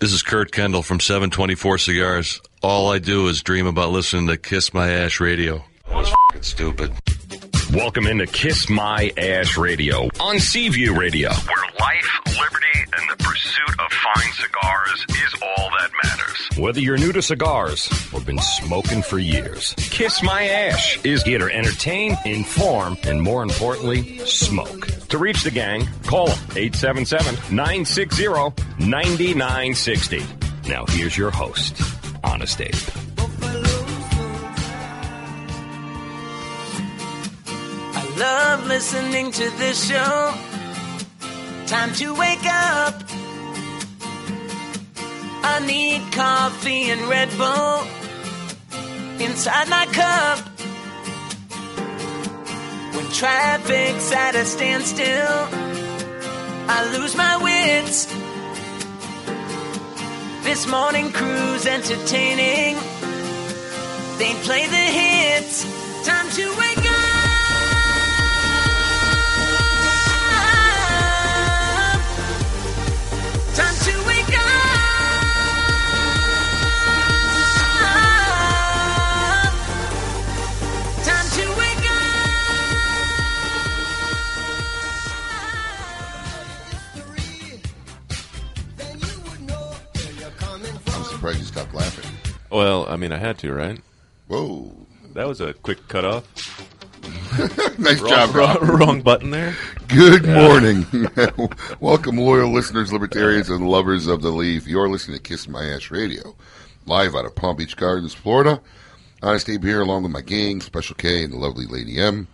This is Kurt Kendall from 724 Cigars. All I do is dream about listening to Kiss My Ash Radio. That was f***ing stupid. Welcome into Kiss My Ash Radio on Seaview Radio, where life, liberty, and the pursuit of fine cigars is all that matters. Whether you're new to cigars or been smoking for years, Kiss My Ash is here to entertain, inform, and more importantly, smoke. To reach the gang, call them 877 960 9960. Now, here's your host, Honest Abe. Love listening to this show. Time to wake up. I need coffee and Red Bull inside my cup. When traffic's at a standstill, I lose my wits. This morning crew's entertaining. They play the hits. Time to wake up. Surprised you stopped laughing. Well, I mean, I had to, right? Whoa. That was a quick cutoff. nice Wrong, job, wrong, Rob. wrong button there. Good morning. Welcome, loyal listeners, libertarians, and lovers of the leaf. You're listening to Kiss My Ash Radio, live out of Palm Beach Gardens, Florida. Honest Abe here, along with my gang, Special K, and the lovely Lady M.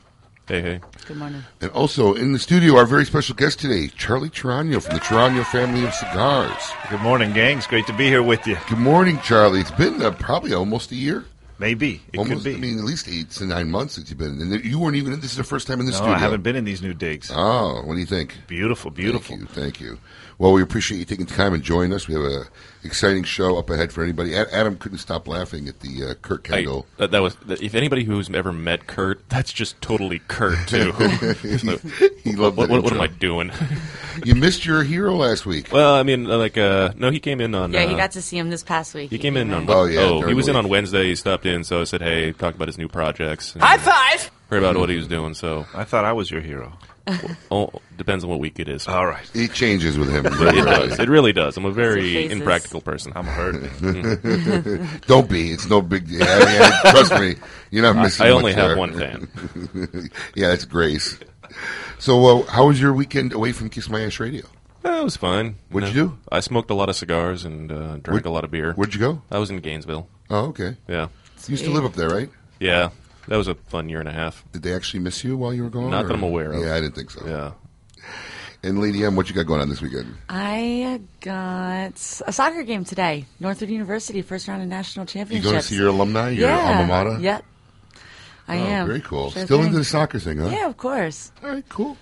Hey, hey. Good morning. And also in the studio, our very special guest today, Charlie Torano from the Torano family of cigars. Good morning, gang. It's great to be here with you. Good morning, Charlie. It's been uh, probably almost a year. Maybe it almost, could be. I mean, at least eight to nine months since you've been. And you weren't even. This is the first time in the no, studio. I haven't been in these new digs. Oh, what do you think? Beautiful, beautiful. Thank you, thank you. Well, we appreciate you taking the time and joining us. We have a exciting show up ahead for anybody. Adam couldn't stop laughing at the uh, Kurt I, Kendall. that, that was if anybody who's ever met Kurt, that's just totally Kurt too. he loved what, that what, what am I doing? You missed your hero last week. well, I mean, like, uh, no, he came in on. Yeah, uh, you got to see him this past week. He came in on. Oh, yeah, Oh, he was the in on Wednesday. He stopped in, so I said, "Hey, talk about his new projects." and High five! Heard about what he was doing. So, I thought I was your hero. oh, depends on what week it is. All right. It changes with him. it does. It really does. I'm a very impractical person. I'm a hurt. Don't be. It's no big deal. I mean, trust me, you're not missing. I only much have there. one fan. yeah, that's Grace. So, uh, how was your weekend away from Kiss My Ash Radio? That was fun. What'd No. you do? I smoked a lot of cigars and uh, drank Where'd- a lot of beer. Where'd you go? I was in Gainesville. Oh, okay. Yeah, You used to live up there, right? yeah. That was a fun year and a half. Did they actually miss you while you were gone? Not or- that I'm aware of. Yeah, I didn't think so. Yeah. And Lady M, what you got going on this weekend? I got a soccer game today. Northwood University, first round of national championship. You going to see your alumni, your yeah. alma mater? Yep. I Oh, am. very cool. Sure Still thing. into the soccer thing, huh? Yeah, of course. All right, cool.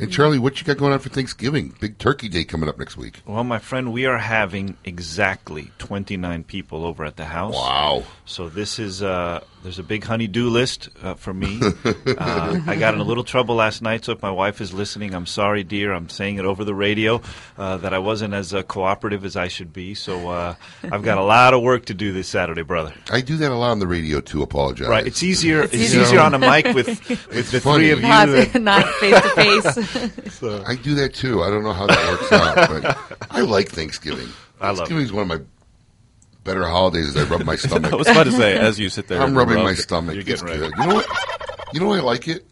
And Charlie, what you got going on for Thanksgiving? Big Turkey Day coming up next week. Well, my friend, we are having exactly 29 people over at the house. Wow. So this is uh, there's a big honey-do list uh, for me. uh, I got in a little trouble last night, so if my wife is listening, I'm sorry, dear. I'm saying it over the radio uh, that I wasn't as uh, cooperative as I should be. So uh, I've got a lot of work to do this Saturday, brother. I do that a lot on the radio too. Apologize. Right? It's easier. It's, easier. easier on a mic with with the funny. three of you. Not face to face. So- I do that too. I don't know how that works out, but I like Thanksgiving. I love Thanksgiving is one of my better holidays. As I rub my stomach. I was about to say, as you sit there, I'm rubbing rub- my stomach. You're It's getting good. You know what? You know why I like it?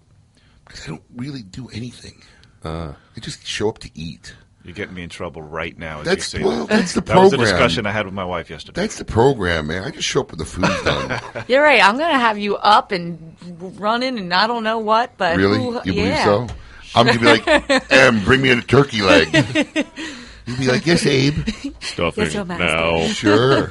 Because I don't really do anything. Uh, I just show up to eat. You're getting me in trouble right now. As That's you say well. that. That's the That was program. the discussion I had with my wife yesterday. That's the program, man. I just show up with the food done. You're right. I'm going to have you up and running and I don't know what, but really? who- You believe yeah. so? I'm gonna be like, Em, bring me a turkey leg. You'd be like, yes, Abe. stuffing Yes, Your Majesty. now. Sure.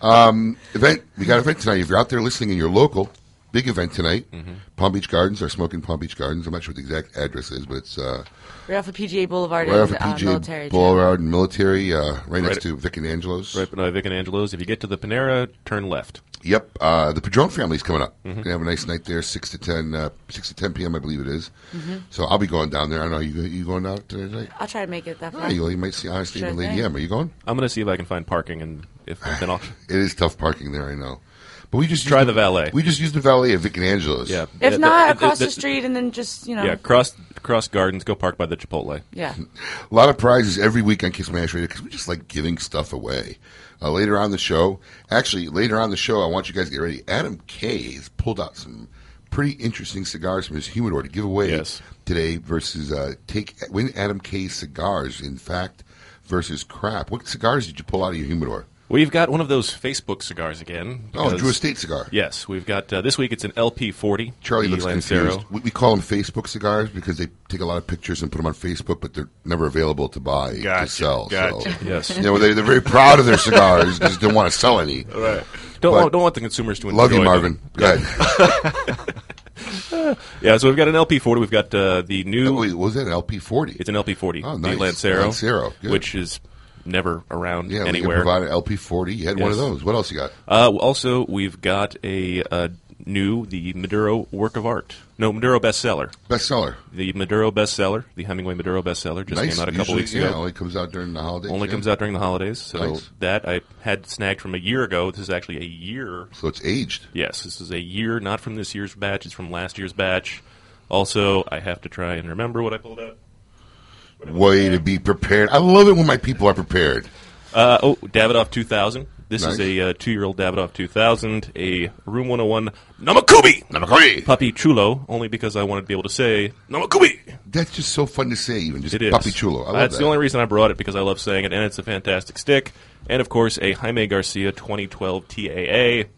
um, event. We got an event tonight. If you're out there listening and you're local, big event tonight. Mm-hmm. Palm Beach Gardens. Our smoking Palm Beach Gardens. I'm not sure what the exact address is, but it's uh, Right off of PGA Boulevard right off and PGA uh, military. Boulevard and Military, uh, right next to Vic and Angelo's. Right by Vic and Angelo's. If you get to the Panera, turn left. Yep, uh, the Padron family's coming up. Mm-hmm. Gonna have a nice night there, six to ten, uh, six to ten p.m. I believe it is. Mm-hmm. So I'll be going down there. I don't know you you going out tonight? I'll try to make it that Oh, far. you, you might see Honest Sure and Lady thing. M. Are you going? I'm going to see if I can find parking, and if then I'll It is tough parking there, I know. But we just Try used the valet. We just use the valet at Vic and Angelo's. yeah. If The- not, the- across the- the street, and then just you know, Yeah, cross cross gardens. Go park by the Chipotle. yeah. A lot of prizes every week on Kiss My Ash Radio because we just like giving stuff away. Uh, later on the show, actually, later on the show, I want you guys to get ready. Adam K has pulled out some pretty interesting cigars from his humidor to give away Yes. today versus uh, take win Adam K cigars. In fact, versus crap. What cigars did you pull out of your humidor? We've got one of those Facebook cigars again. Oh, Drew Estate cigar. Yes, we've got uh, this week. It's an LP40. Charlie the looks Lancero. confused. We, we call them Facebook cigars because they take a lot of pictures and put them on Facebook, but they're never available to buy to sell. gotcha. So, Yes. you know, they, they're very proud of their cigars, just don't want to sell any. Right. Don't want, don't want the consumers to Love you, Marvin. them. Go ahead. Yeah, so we've got an LP40. We've got uh, the new. Wait, what was that? An LP40? It's an LP40. Oh, The nice. Lancero. Lancero, good. Which is never around yeah, anywhere. provide an LP40. You had one of those. What else you got? Uh, also, we've got a uh, new the Maduro work of art. No, Maduro bestseller. Bestseller. The Maduro bestseller, the Hemingway Maduro bestseller, just nice. came out a couple Usually, weeks yeah, ago. only comes out during the holidays. Only yeah. comes out during the holidays. So Nice. that I had snagged from a year ago. This is actually a year. So it's aged. Yes, this is a year, not from this year's batch. It's from last year's batch. Also, I have to try and remember what I pulled out. Way to be prepared. I love it when my people are prepared. Uh, oh, Davidoff 2000. This Nice. is a uh, two-year-old Davidoff 2000, a Room 101 Namakubi Namakubi. Papi Chulo, only because I wanted to be able to say Namakubi. That's just so fun to say, even just It is. papi chulo. I love That's that. the only reason I brought it because I love saying it, and it's a fantastic stick. And of course, a Jaime Garcia 2012 TAA.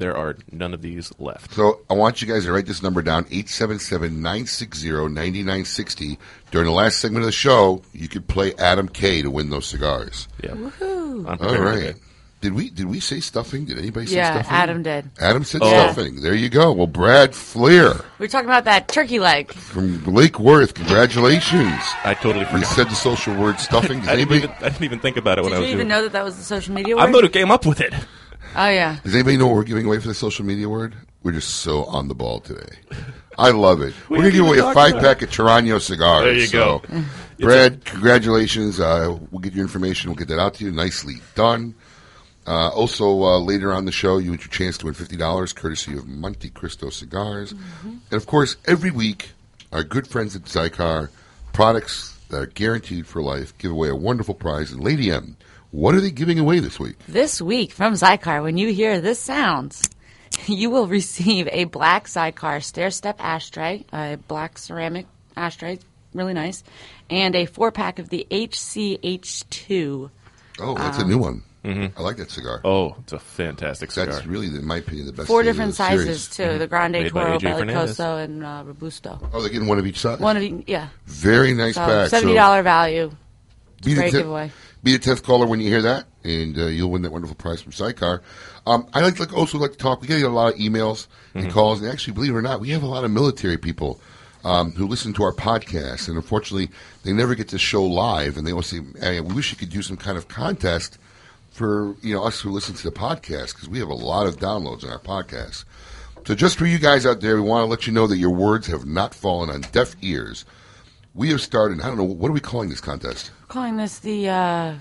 There are none of these left. So I want you guys to write this number down, 877-960-9960. During the last segment of the show, you could play Adam K to win those cigars. Yeah. I'm All prepared right. today. Did we did we say stuffing? Did anybody say Yeah, stuffing? Adam did. Adam said Yeah. stuffing. There you go. Well, Brad Fleer We were talking about that turkey leg. from Lake Worth, congratulations. I totally You forgot. said the social word stuffing. Does I didn't, anybody, even, I didn't even think about it when I was. Did I you was even doing know that that was the social media I'm word? the one who came up with it. Oh yeah. does anybody know what we're giving away for the social media word? We're just so on the ball today. I love it. we're going to give away a five pack of Torano cigars. There you so, go. Brad, congratulations. Uh, we'll get your information. We'll get that out to you. Nicely done. Uh, also, uh, later on the show, you get your chance to win $50 courtesy of Montecristo Cigars. And of course, every week, our good friends at Xikar, products that are guaranteed for life, give away a wonderful prize. And Lady M, what are they giving away this week? This week from Xikar, when you hear this sounds, you will receive a black Xikar stair step ashtray, a black ceramic ashtray, really nice, and a four pack of the HCH2. Oh, that's a new one. Mm-hmm. I like that cigar. Oh, it's a fantastic cigar. That's really, in my opinion, the best. Four of the different series. sizes too: the Grande Made Toro, AJ Bellicoso, and uh, Robusto. Oh, they're getting one of each size. One of each, yeah. Very nice So pack. seventy dollar value. be the great tenth- giveaway. Be the tenth caller when you hear that, and uh, you'll win that wonderful prize from Xikar. Um, I like, like also like to talk. We get a lot of emails and calls, and actually, believe it or not, we have a lot of military people um, who listen to our podcast, and unfortunately, they never get to show live, and they always say, hey, "We wish you could do some kind of contest for you know us who listen to the podcast because we have a lot of downloads on our podcast." So, just for you guys out there, we want to let you know that your words have not fallen on deaf ears. We have started. I don't know what are we calling this contest. Calling this the uh,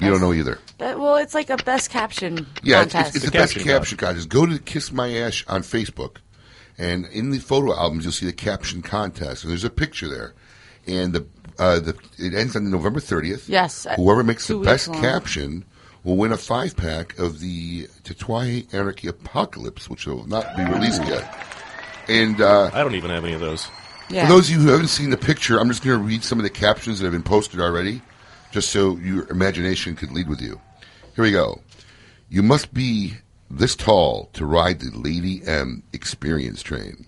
You don't know either. be- well, it's like a best caption Yeah, it's, contest. it's, it's The the best caption caption contest. Go to Kiss My Ash on Facebook, and in the photo albums, you'll see the caption contest, and there's a picture there. And the, uh, the it ends on November 30th. Yes, uh, Whoever makes the two best long. caption will win a five pack of the Tatuaje Anarchy Apocalypse, which will not be released yet. And uh, I don't even have any of those. Yeah. for those of you who haven't seen the picture, I'm just going to read some of the captions that have been posted already, just so your imagination could lead with you. Here we go. You must be this tall to ride the Lady M experience train.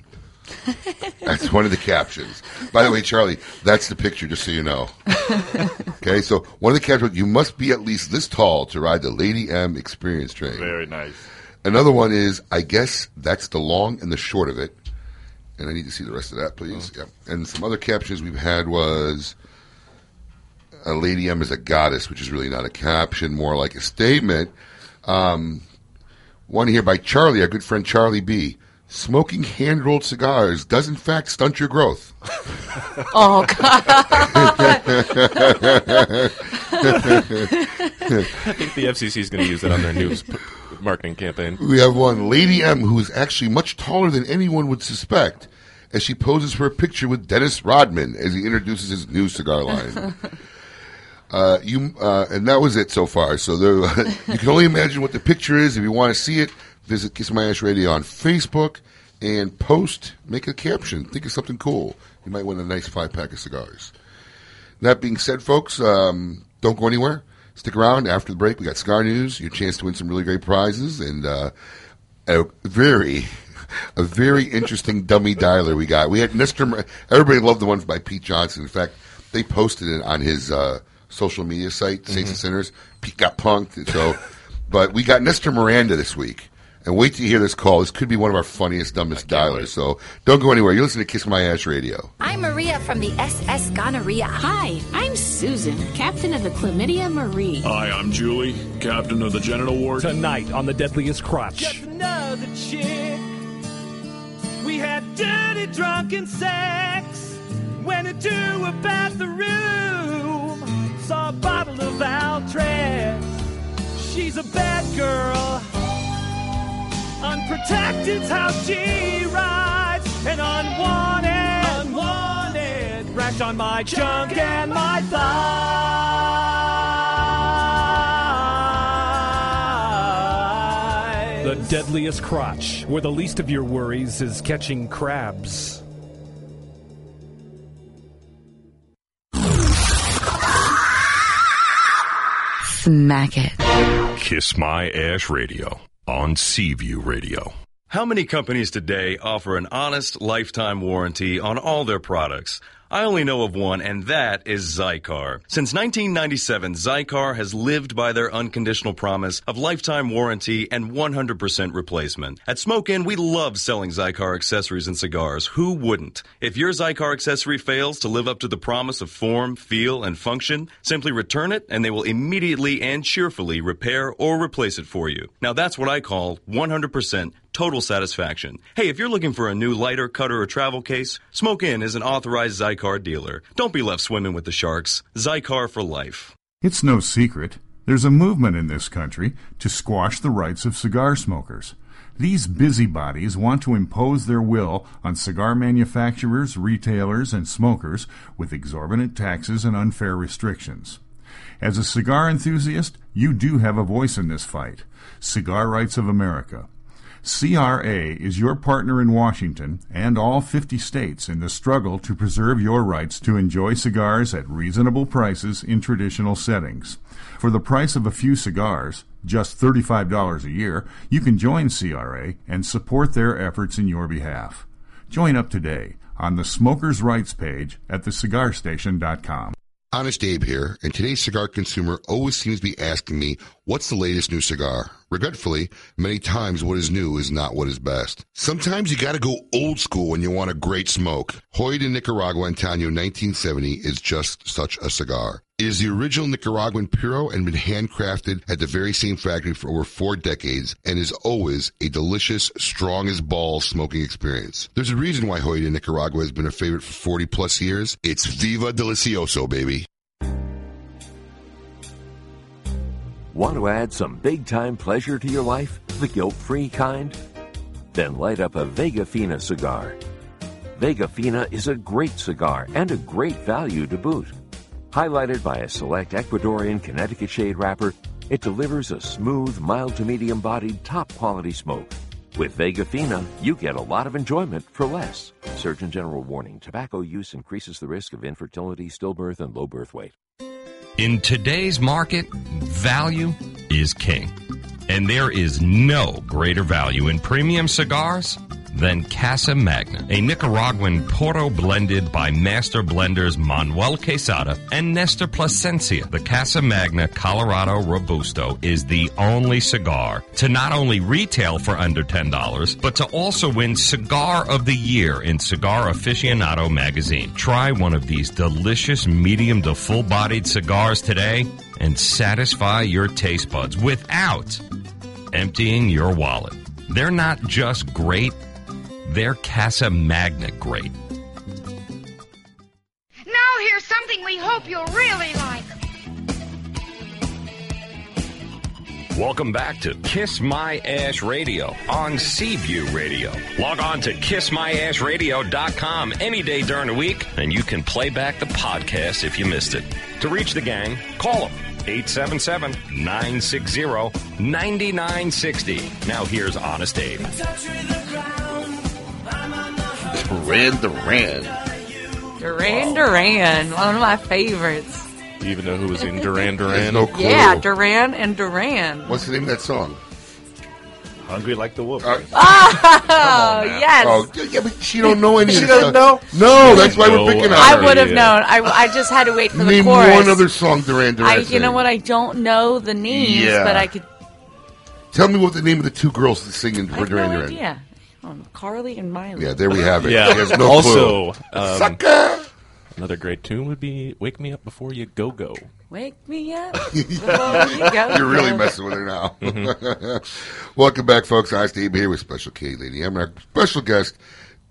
That's one of the captions. By the way, Charlie, that's the picture, just so you know. Okay, so one of the captions, you must be at least this tall to ride the Lady M experience train. Very nice. Another one is, I guess that's the long and the short of it. And I need to see the rest of that, please. Oh. Yep. And some other captions we've had was, a Lady M is a goddess, which is really not a caption, more like a statement. Um, One here by Charlie, our good friend Charlie B. Smoking hand rolled cigars does in fact stunt your growth. Oh God! I think the FCC is going to use it on their news p- marketing campaign. We have one Lady M, who is actually much taller than anyone would suspect, as she poses for a picture with Dennis Rodman as he introduces his new cigar line. Uh, you uh, and that was it so far. So there, you can only imagine what the picture is. If you want to see it, visit Kiss My Ash Radio on Facebook and post. Make a caption. Think of something cool. You might win a nice five pack of cigars. That being said, folks, um, don't go anywhere. Stick around after the break. We got Scar news. Your chance to win some really great prizes and uh, a very, a very interesting dummy dialer we got. We had Mr. Everybody loved the ones by Pete Johnson. In fact, they posted it on his uh, social media site, Saints and Sinners. Pete got punked. So, but we got Mr. Miranda this week. And wait till you hear this call. This could be one of our funniest, dumbest dialers. So don't go anywhere. You listen to Kiss My Ash Radio. I'm Maria from the SS Gonorrhea. Hi, I'm Susan, captain of the Chlamydia Marie. Hi, I'm Julie, captain of the genital ward. Tonight on the Deadliest Crotch. Just another chick. We had dirty drunken sex. Went into a bathroom. Saw a bottle of Altrez. She's a bad girl. Unprotected's how she rides. And unwanted, unwanted. Rash on my junk and my thighs. The Deadliest Crotch, where the least of your worries is catching crabs. Smack it. Kiss My Ash Radio on Seaview Radio. How many companies today offer an honest lifetime warranty on all their products? I only know of one, and that is Xikar. Since 1997, Xikar has lived by their unconditional promise of lifetime warranty and 100% replacement. At Smoke Inn, we love selling Xikar accessories and cigars. Who wouldn't? If your Xikar accessory fails to live up to the promise of form, feel, and function, simply return it and they will immediately and cheerfully repair or replace it for you. Now that's what I call 100% total satisfaction. Hey, if you're looking for a new lighter, cutter, or travel case, Smoke Inn is an authorized Xikar dealer. Don't be left swimming with the sharks. Xikar for life. It's no secret. There's a movement in this country to squash the rights of cigar smokers. These busybodies want to impose their will on cigar manufacturers, retailers, and smokers with exorbitant taxes and unfair restrictions. As a cigar enthusiast, you do have a voice in this fight. Cigar Rights of America. CRA is your partner in Washington and all 50 states in the struggle to preserve your rights to enjoy cigars at reasonable prices in traditional settings. For the price of a few cigars, just $35 a year, you can join CRA and support their efforts in your behalf. Join up today on the Smokers' Rights page at thecigarstation.com. Honest Abe here, and today's cigar consumer always seems to be asking me, what's the latest new cigar? Regretfully, many times what is new is not what is best. Sometimes you gotta go old school when you want a great smoke. Joya de Nicaragua Antaño 1970 is just such a cigar. It is the original Nicaraguan Puro and been handcrafted at the very same factory for over four decades and is always a delicious, strong as balls smoking experience. There's a reason why Joya de Nicaragua has been a favorite for 40 plus years. It's Viva Delicioso, baby. Want to add some big time pleasure to your life? The guilt free kind? Then light up a Vega Fina cigar. Vega Fina is a great cigar and a great value to boot. Highlighted by a select Ecuadorian Connecticut shade wrapper, it delivers a smooth, mild to medium bodied, top quality smoke. With Vega Fina, you get a lot of enjoyment for less. Surgeon General warning tobacco use increases the risk of infertility, stillbirth, and low birth weight. In today's market, value is king. And there is no greater value in premium cigars than Casa Magna, a Nicaraguan Puro blended by master blenders Manuel Quesada and Nestor Plasencia. The Casa Magna Colorado Robusto is the only cigar to not only retail for under $10, but to also win Cigar of the Year in Cigar Aficionado magazine. Try one of these delicious medium to full bodied cigars today and satisfy your taste buds without emptying your wallet. They're not just great, they're Casa Magna great. Now here's something we hope you'll really like. Welcome back to Kiss My Ash Radio on Seaview Radio. Log on to kissmyashradio.com any day during the week, and you can play back the podcast if you missed it. To reach the gang, call them 877 960 9960. Now here's Honest Abe. Duran Duran. Duran Duran, one of my favorites. You even know who was in Duran There's Duran? no clue. Yeah, Duran and Duran. What's the name of that song? Hungry like the wolf. Uh, oh, yes. Oh, yeah, but she don't know any. She of this doesn't know? No, that's why No we're picking on I her. would have Yeah. known. I, I just had to wait for the Name chorus. one other song Duran Duran. I, you know what? I don't know the names, Yeah. but I could. Tell me what the name of the two girls that's singing I for have Duran no Duran. idea. Um, Carly and Miley. Yeah, there we have it. Yeah. He has no also, clue. um, Sucker. another great tune would be "Wake Me Up Before You Go Go." Wake me up before you go. You're really messing with her now. Welcome back, folks. I Steve here with Special K Lady M. Our special guest,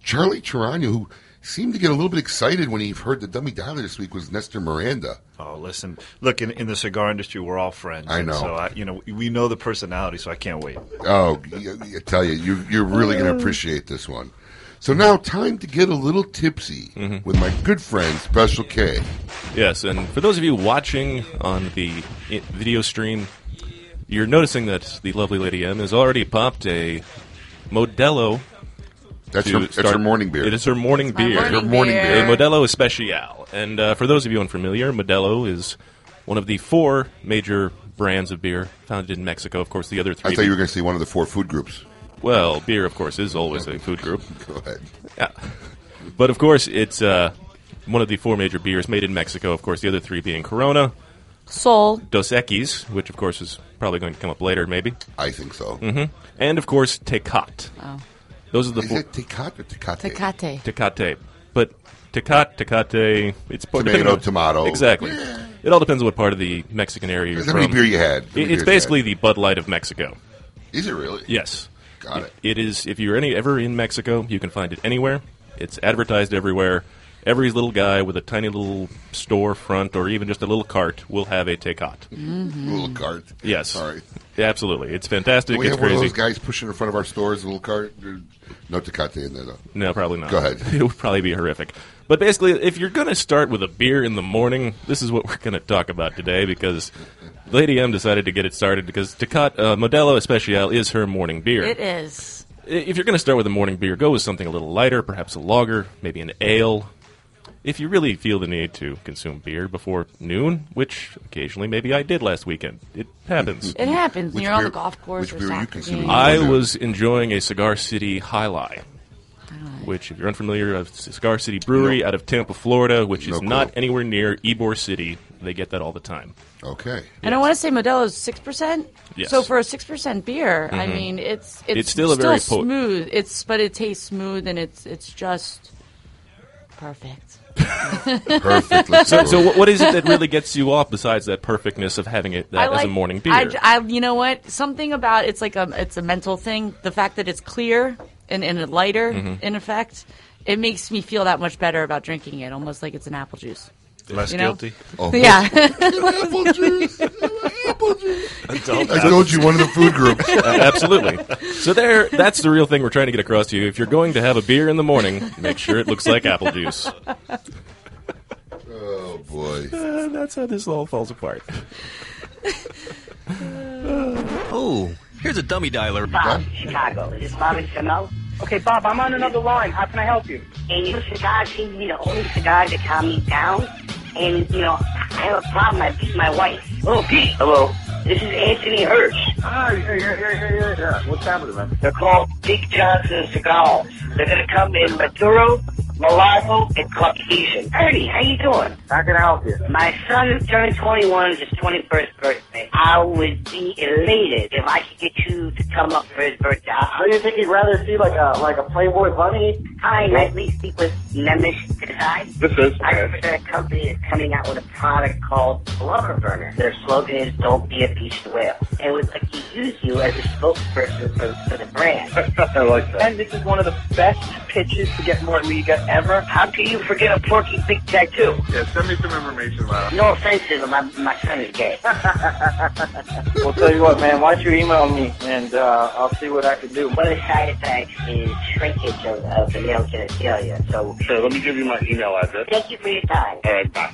Charlie Torano, who seemed to get a little bit excited when he heard the dummy dialer this week was Nestor Miranda. Oh, listen. Look, in, in the cigar industry, we're all friends. I know. So, I, you know, we know the personality, so I can't wait. Oh, I tell you, you you're really going to appreciate this one. So now, time to get a little tipsy Mm-hmm. with my good friend, Special K. Yes, and for those of you watching on the video stream, you're noticing that the lovely Lady M has already popped a Modelo. That's to her, that's start- her morning beer. It is her morning beer. morning Her morning beer. beer. A Modelo Especial. And uh, for those of you unfamiliar, Modelo is one of the four major brands of beer founded in Mexico. Of course, the other three. I thought you were going to say one of the four food groups. Well, beer, of course, is always a food group. Go ahead. Yeah. But of course, it's uh, one of the four major beers made in Mexico. Of course, the other three being Corona, Sol, Dos Equis, which of course is probably going to come up later, maybe, I think so. hmm and of course Tecate. Oh. Those are the Is four. it Tecate or Tecate? Tecate. Tecate, but Tecate, Tecate, it's Tomato, depending on- tomato. Exactly. It all depends on what part of the Mexican area you're How many from. beer you had? Many It- It's you basically the Bud Light of Mexico. Is it really? Yes. Got it. It is. If you're any ever in Mexico, you can find it anywhere. It's advertised everywhere. Every little guy with a tiny little store front or even just a little cart will have a Tecate. Little cart. Yes. Sorry. Absolutely. It's fantastic. Do we it's have one of those guys pushing in front of our stores, a little cart? No Tecate in there, though. No, probably not. Go ahead. It would probably be horrific. But basically, if you're going to start with a beer in the morning, this is what we're going to talk about today because Lady M decided to get it started because Tecate uh, Modelo Especial is her morning beer. It is. If you're going to start with a morning beer, go with something a little lighter, perhaps a lager, maybe an ale. If you really feel the need to consume beer before noon, which occasionally maybe I did last weekend, it happens. It happens. Which you're on the golf course which or beer are you consuming? I was enjoying a Cigar City Jai Alai, which, if you're unfamiliar, of Cigar City Brewery No. out of Tampa, Florida, which No is clue. not anywhere near Ybor City. They get that all the time. Okay. And I want to say Modelo's six percent. Yes. So for a six percent beer, I Mhm. mean, it's it's, It's still a very po- smooth. It's but it tastes smooth and it's it's just perfect. Perfect. So, so what- what is it that really gets you off besides that perfectness of having it that I as a morning beer? I, I- you know what? Something about it's like a it's a mental thing. The fact that it's clear and, and lighter Mhm. in effect, it makes me feel that much better about drinking it. Almost like it's an apple juice. Less You know? guilty? Oh. Yeah. apple juice. Apple juice. I told you one of the food groups. Uh, absolutely. So there, that's the real thing we're trying to get across to you. If you're going to have a beer in the morning, make sure it looks like apple juice. Oh boy. Uh, that's how this all falls apart. Oh, here's a dummy dialer. Bob, Chicago. Is this Bobby Chanel? Okay, Bob, I'm on another line. How can I help you? And your cigar seems to be the only cigar to calm me down. And, you know, I have a problem. I beat my wife. Oh, Pete. Hello. This is Anthony Hirsch. Ah, yeah, yeah, yeah, yeah, yeah. What's happening, man? They're called Big Johnson Cigars. They're going to come in Maduro, Mulatto, and Caucasian. Ernie, how you doing? How can I help you? My son turned 21. It's his 21st birthday. I would be elated if I could get you to come up for his birthday. So you think he'd rather see like a like a Playboy bunny? Hi, nightly speak with Nemish Design. This is I represent a company that's coming out with a product called Blubber Burner. Their slogan is "Don't be a whale," and would like to use you as a spokesperson for, for the brand. I like that. And this is one of the best pitches to get more Liga ever. How can you forget a Porky Big tattoo? Yeah, send me some information, man. No offenses, my my son is gay. We'll tell you what, man. Why don't you email me and uh, I'll see what I can do. One of the side effects is shrinkage of, of the male genitalia. So, Sure, let me give you my email address. thank you for your time. All right, bye.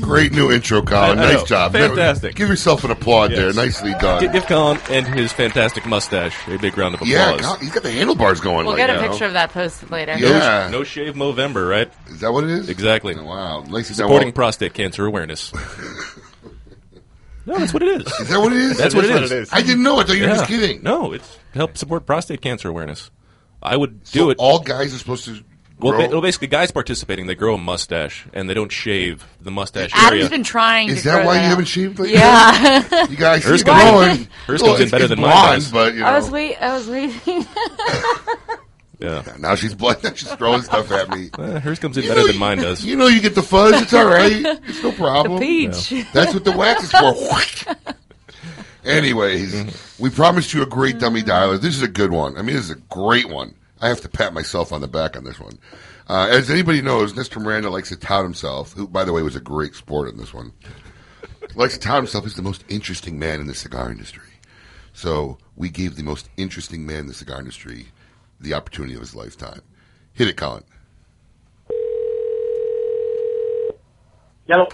Great new intro, Colin. I- I nice know. job. Fantastic. Give yourself an applaud there. Yes. Nicely done. Gi- Give Colin and his fantastic mustache a big round of applause. Yeah, Colin, he's got the handlebars going. We'll like get a that. picture of that posted later. No, Yeah. no shave Movember, right? Is that what it is? Exactly. Oh, wow. Nicely done. Supporting Well- prostate cancer awareness. no, that's what it is. Is that what it is? That's what, it is. I didn't know. I thought you were Yeah. just kidding. No, it's to help support prostate cancer awareness. I would do So it. all guys are supposed to Well, grow? ba- well, basically, guys participating, they grow a mustache and they don't shave the mustache Adam's area. been trying Is to that grow why you that. haven't shaved lately? Yeah. You guys Hers keep comes in- growing. hers Well, comes in better than mine blonde, does. but you know. I was wait. I was waiting. Yeah. Now she's blood. She's throwing stuff at me. Eh, hers comes in You better know than mine does. You know, you get the fuzz. It's all right. It's no problem. The peach. Yeah. That's what the wax is for. Anyways, we promised you a great dummy dialer. This is a good one. I mean, this is a great one. I have to pat myself on the back on this one. Uh, as anybody knows, Mr. Miranda likes to tout himself, who, by the way, was a great sport in this one. likes to tout himself as the most interesting man in the cigar industry. So we gave the most interesting man in the cigar industry the opportunity of his lifetime. Hit it, Colin. Hello.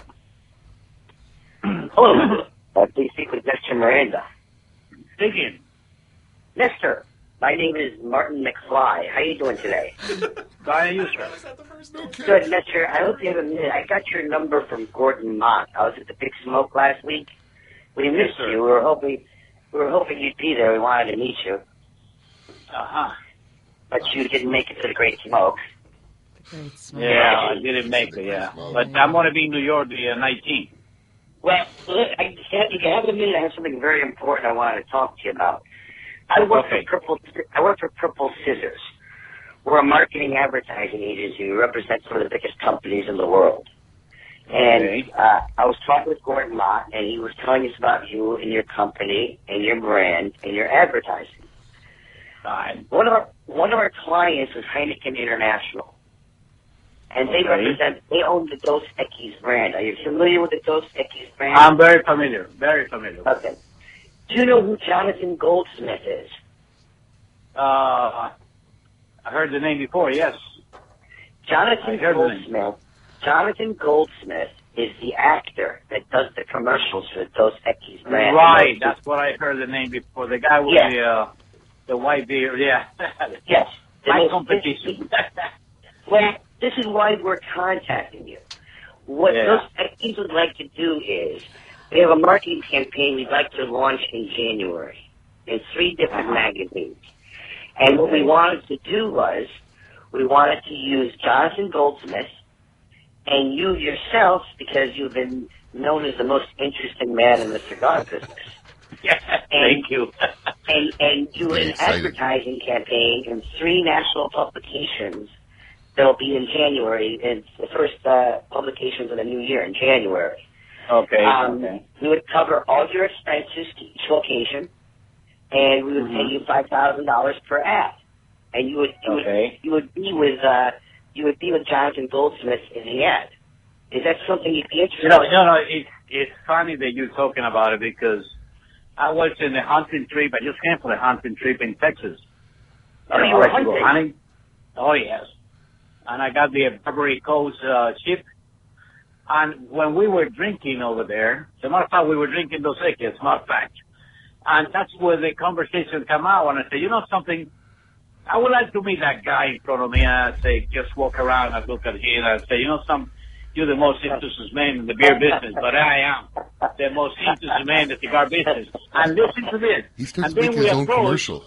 Hello. Uh, please speak with Mr. Miranda. Speaking. Mister, my name is Martin McFly. How you doing today? Guy you, sir. Good, Mister. I hope you have a minute. I got your number from Gordon Mott. I was at the Big Smoke last week. We missed sir. you. We were hoping we were hoping you'd be there. We wanted to meet you, Uh huh. but you didn't make it to the Great Smoke. The Great Smoke. Yeah, yeah, I didn't make it. Yeah, but I'm gonna be in New York the uh, 19th. Well, look, I, if you have a minute, I have something very important I wanted to talk to you about. I work Okay. for Purple. I work for Purple Scissors. We're a marketing advertising agency. We represent some of the biggest companies in the world. And Okay. uh, I was talking with Gordon Mott, and he was telling us about you and your company and your brand and your advertising. One of our one of our clients is Heineken International, and they Okay. represent. They own the Dos Equis brand. Are you familiar with the Dos Equis brand? I'm very familiar. Very familiar. Okay. Do you know who Jonathan Goldsmith is? Uh, I heard the name before. Yes. Jonathan I heard the name. Goldsmith. Jonathan Goldsmith is the actor that does the commercials for Dos Equis brand. Right. That's what I heard the name before. The guy with Yeah. the uh, the white beard. Yeah. Yes. My competition. Well, this is why we're contacting you. What Yeah. Dos Equis would like to do is, we have a marketing campaign we'd like to launch in January in three different Uh-huh. magazines. And what we wanted to do was, we wanted to use Jonathan Goldsmith and you yourself, because you've been known as the most interesting man in the cigar business. yeah. Thank you. and and do an advertising campaign in three national publications that'll be in January. It's the first uh, publications of the new year in January. Okay. Um, okay. We would cover all your expenses to each location, and we would pay you five thousand dollars per ad. And you would you Okay. would you would be with uh, you would be with Jonathan Goldsmith in the ad. Is that something you'd be interested You know, in? you know, it's it's funny that you're talking about it because I was in a hunting trip. I just came from a hunting trip in Texas. Oh, you were I like to go hunting? Oh yes, and I got the Barbary Coast uh, ship. And when we were drinking over there, as a matter of fact, we were drinking Dos Equis, as a matter of fact. And that's where the conversation come out. And I said, you know something? I would like to meet that guy in front of me. And I say, just walk around and look at him and I say, you know some, you're the most interesting man in the beer business, but I am the most interesting man in the cigar business. And listen to this. He starts and then making we his own commercial.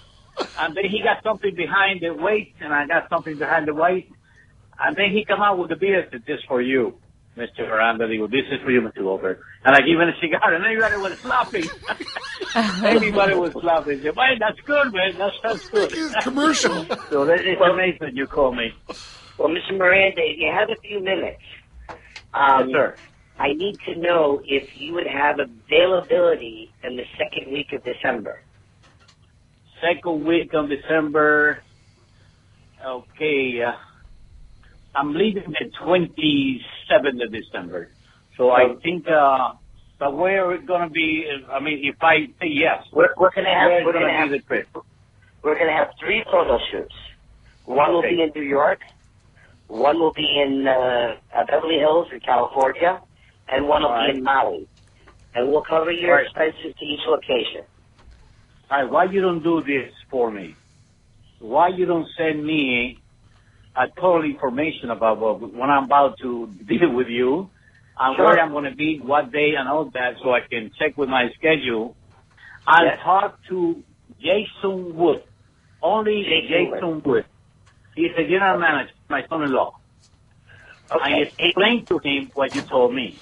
and then he got something behind the weight, and I got something behind the weight. And then he come out with the beer that said, this for you. Mr. Miranda. Digo, this is for you, Mr. Goldberg. And I give him a cigar, and everybody was laughing. everybody was laughing. They said, man, that's good, man. That's, that's good. commercial. so that is amazing you call me. Well, Mr. Miranda, if you have a few minutes, um, Yes, sir. I need to know if you would have availability in the second week of December. Second week of December. Okay. Uh, I'm leaving the 27th of December. So I think, uh, but where we're going to be, I mean, if I say yes, We're, we're gonna have we're going gonna have the trip? we're gonna have three photo shoots. One will be in New York, one will be in uh, Beverly Hills in California, and one will right. be in Maui. And we'll cover your right. expenses to each location. All right, why you don't do this for me? Why you don't send me a total information about what, when I'm about to deal with you and Sure. where I'm going to be, what day and all that so I can check with my schedule. I'll Yes. talk to Jason Wood. Only Jason Jason, Wood. He's the general manager, my son-in-law. Okay. I explained to him what you told me.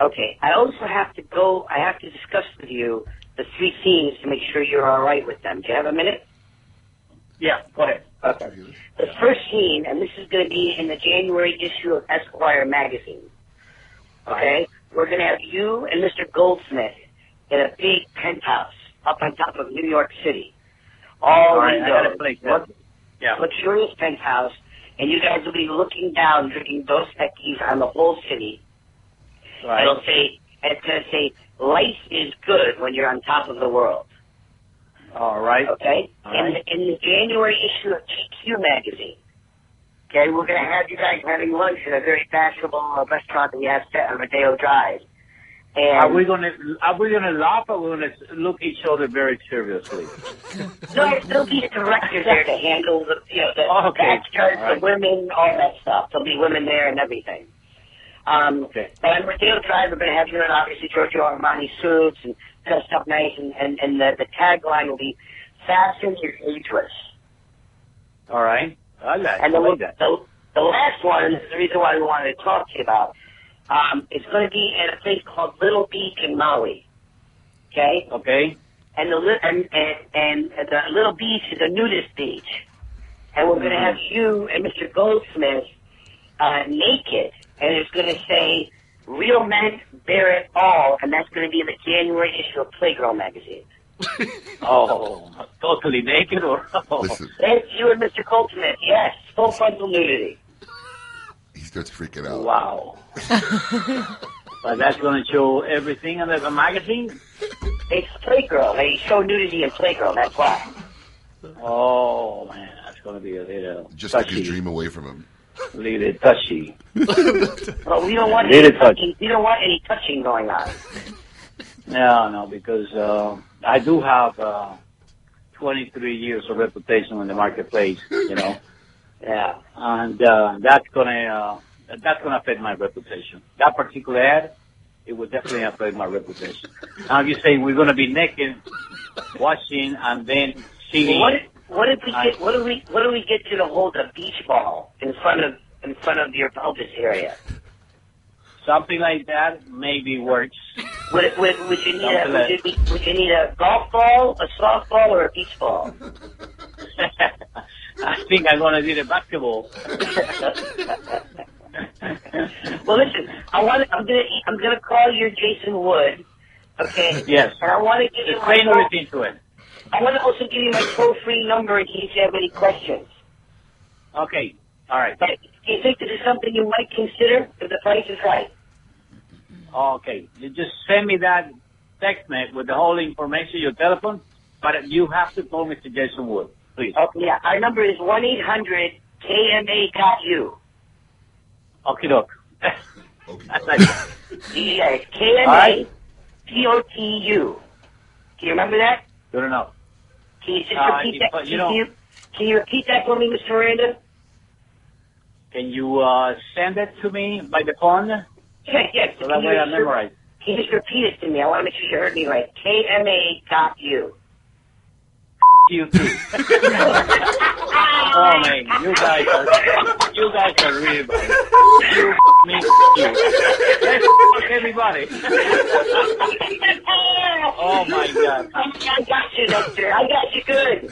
Okay. I also have to go. I have to discuss with you the three scenes to make sure you're all right with them. Do you have a minute? Yeah, go ahead. Okay. The first scene, and this is going to be in the January issue of Esquire magazine. Okay? We're going to have you and Mr. Goldsmith in a big penthouse up on top of New York City. All All right, I got a windows, place there. Yeah. luxurious penthouse, and you guys will be looking down, drinking Dos Equis on the whole city. Right. It'll say, it's going to say, life is good when you're on top of the world. All right. Okay? All in, right. the, in the January issue of GQ magazine, okay, we're going to have you guys having lunch at a very fashionable uh, restaurant that we have set on Rodeo Drive. And Are we gonna are we gonna laugh or we're gonna look each other very seriously? there'll, there''ll be a director there to handle the, you know, the Okay. extras, All right. the women, all that stuff. There'll be women there and everything. Um, Okay. But on Rodeo Drive, we're going to have you in obviously Giorgio Armani suits and dressed up nice, and, and, and the, the tagline will be "Fashion is ageless." All right. I like, And I the, like that. the, the last one, the reason why we wanted to talk to you about, um, it's going to be at a place called Little Beach in Maui. Okay? Okay. And the and, and, and the Little Beach is a nudist beach. And we're going to have you and Mr. Goldsmith uh, naked, and it's going to say, Real men bear it all, and that's going to be in the January issue of Playgirl magazine. Oh, totally naked or? Listen, That's you and Mr. Goldsmith, yes, full frontal nudity. he starts freaking out. Wow. but that's going to show everything under the magazine. It's Playgirl. They show nudity in Playgirl. That's why. Oh man, that's going to be a little Just took his dream away from him. Little touchy. Well, we don't want Little any touch. touching. We don't want any touching going on. No, no, because uh, I do have uh, 23 years of reputation in the marketplace. You know. Yeah. and uh, that's gonna uh, that's gonna affect my reputation. That particular ad, it will definitely affect my reputation. Now you say we're gonna be naked, watching, and then singing. What if, what if we get what if we what if we get you to hold a beach ball in front of in front of your pelvis area? Something like that maybe works. Would, would, would you need a would you, be, would you need a golf ball, a softball, or a beach ball? I think I'm gonna do the basketball. well, listen, I want to, I'm gonna I'm gonna call you Jason Wood, okay? Yes. And I want to give you my Explain toll- everything to it. I want to also give you my toll free number in case you have any questions. Okay. All right. But do you think this is something you might consider if the price is right? Okay. You just send me that text message with the whole information, your telephone, but you have to call Mr. Jason Wood, please. Okay, yeah. Our number is one eight hundred KMA got you. Okay, doc. That's like that. Yeah, it's All KMA right. P O T U. Do you remember that? Good enough. Can you just Uh, repeat that? you can, you, can you repeat that for me, Mr. Miranda? Can you uh, send it to me by the phone? Yeah, yes. So that way I memorize. Can you just repeat it to me? I want to make sure you heard me right. KMA got you. You too. oh man, you guys are you guys are really bad. You me, you. Let's fuck everybody. oh my god. I got you, Nestor. I got you good.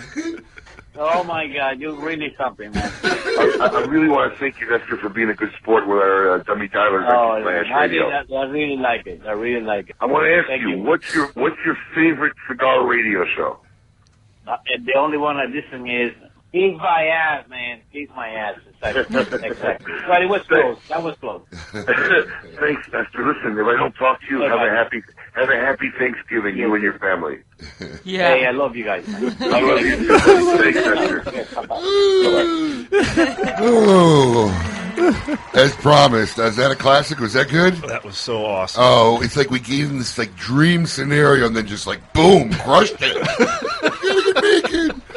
Oh my god, you're really something, man. I, I really want to thank you, Nestor, for being a good sport with our uh, dummy dialer Oh, on Flash I, Radio. did, I really like it. I really like it. I want to ask Thank you, what's your what's your favorite cigar radio show? Uh, and the only one I listen is He's my ass, man. He's my ass. Exactly. exactly. But it was close. That was close. Thanks, Nestor. Listen, if I don't talk to you, have a happy have a happy Thanksgiving, you and your family. Yeah. Hey, I love you guys. I love you too. Thanks, Nestor. Oh, as promised. Is that a classic? Was that good? That was so awesome. Oh, it's like we gave him this like dream scenario, and then just like boom, crushed it.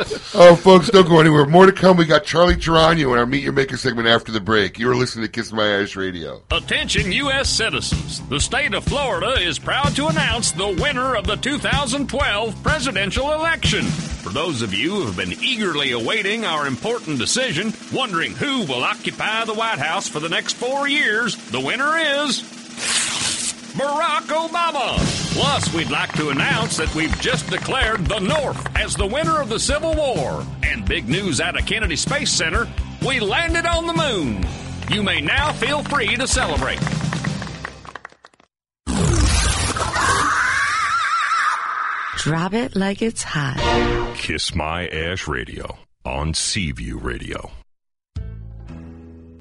oh, folks, don't go anywhere. More to come. We got Charlie Geronio in our Meet Your Maker segment after the break. You are listening to Kiss My Ash Radio. Attention, U.S. citizens. The state of Florida is proud to announce the winner of the 2012 presidential election. For those of you who have been eagerly awaiting our important decision, wondering who will occupy the White House for the next four years, the winner is. Barack Obama. Plus, we'd like to announce that we've just declared the North as the winner of the Civil War. And big news out of Kennedy Space Center we landed on the moon. You may now feel free to celebrate. Drop it like it's hot. Kiss My Ash Radio on Seaview Radio.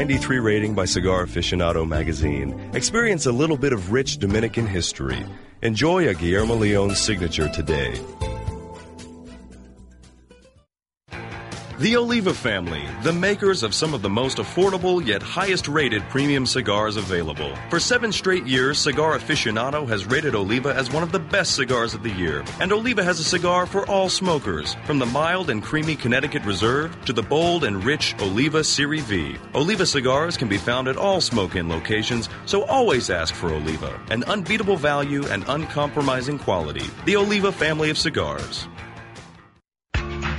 93 rating by Cigar Aficionado magazine. Experience a little bit of rich Dominican history. Enjoy a Guillermo Leon signature today. The Oliva family, the makers of some of the most affordable yet highest rated premium cigars available. For seven straight years, Cigar Aficionado has rated Oliva as one of the best cigars of the year. And Oliva has a cigar for all smokers, from the mild and creamy Connecticut Reserve to the bold and rich Oliva Serie V. Oliva cigars can be found at all Smoke Inn locations, so always ask for Oliva, an unbeatable value and uncompromising quality. The Oliva family of cigars.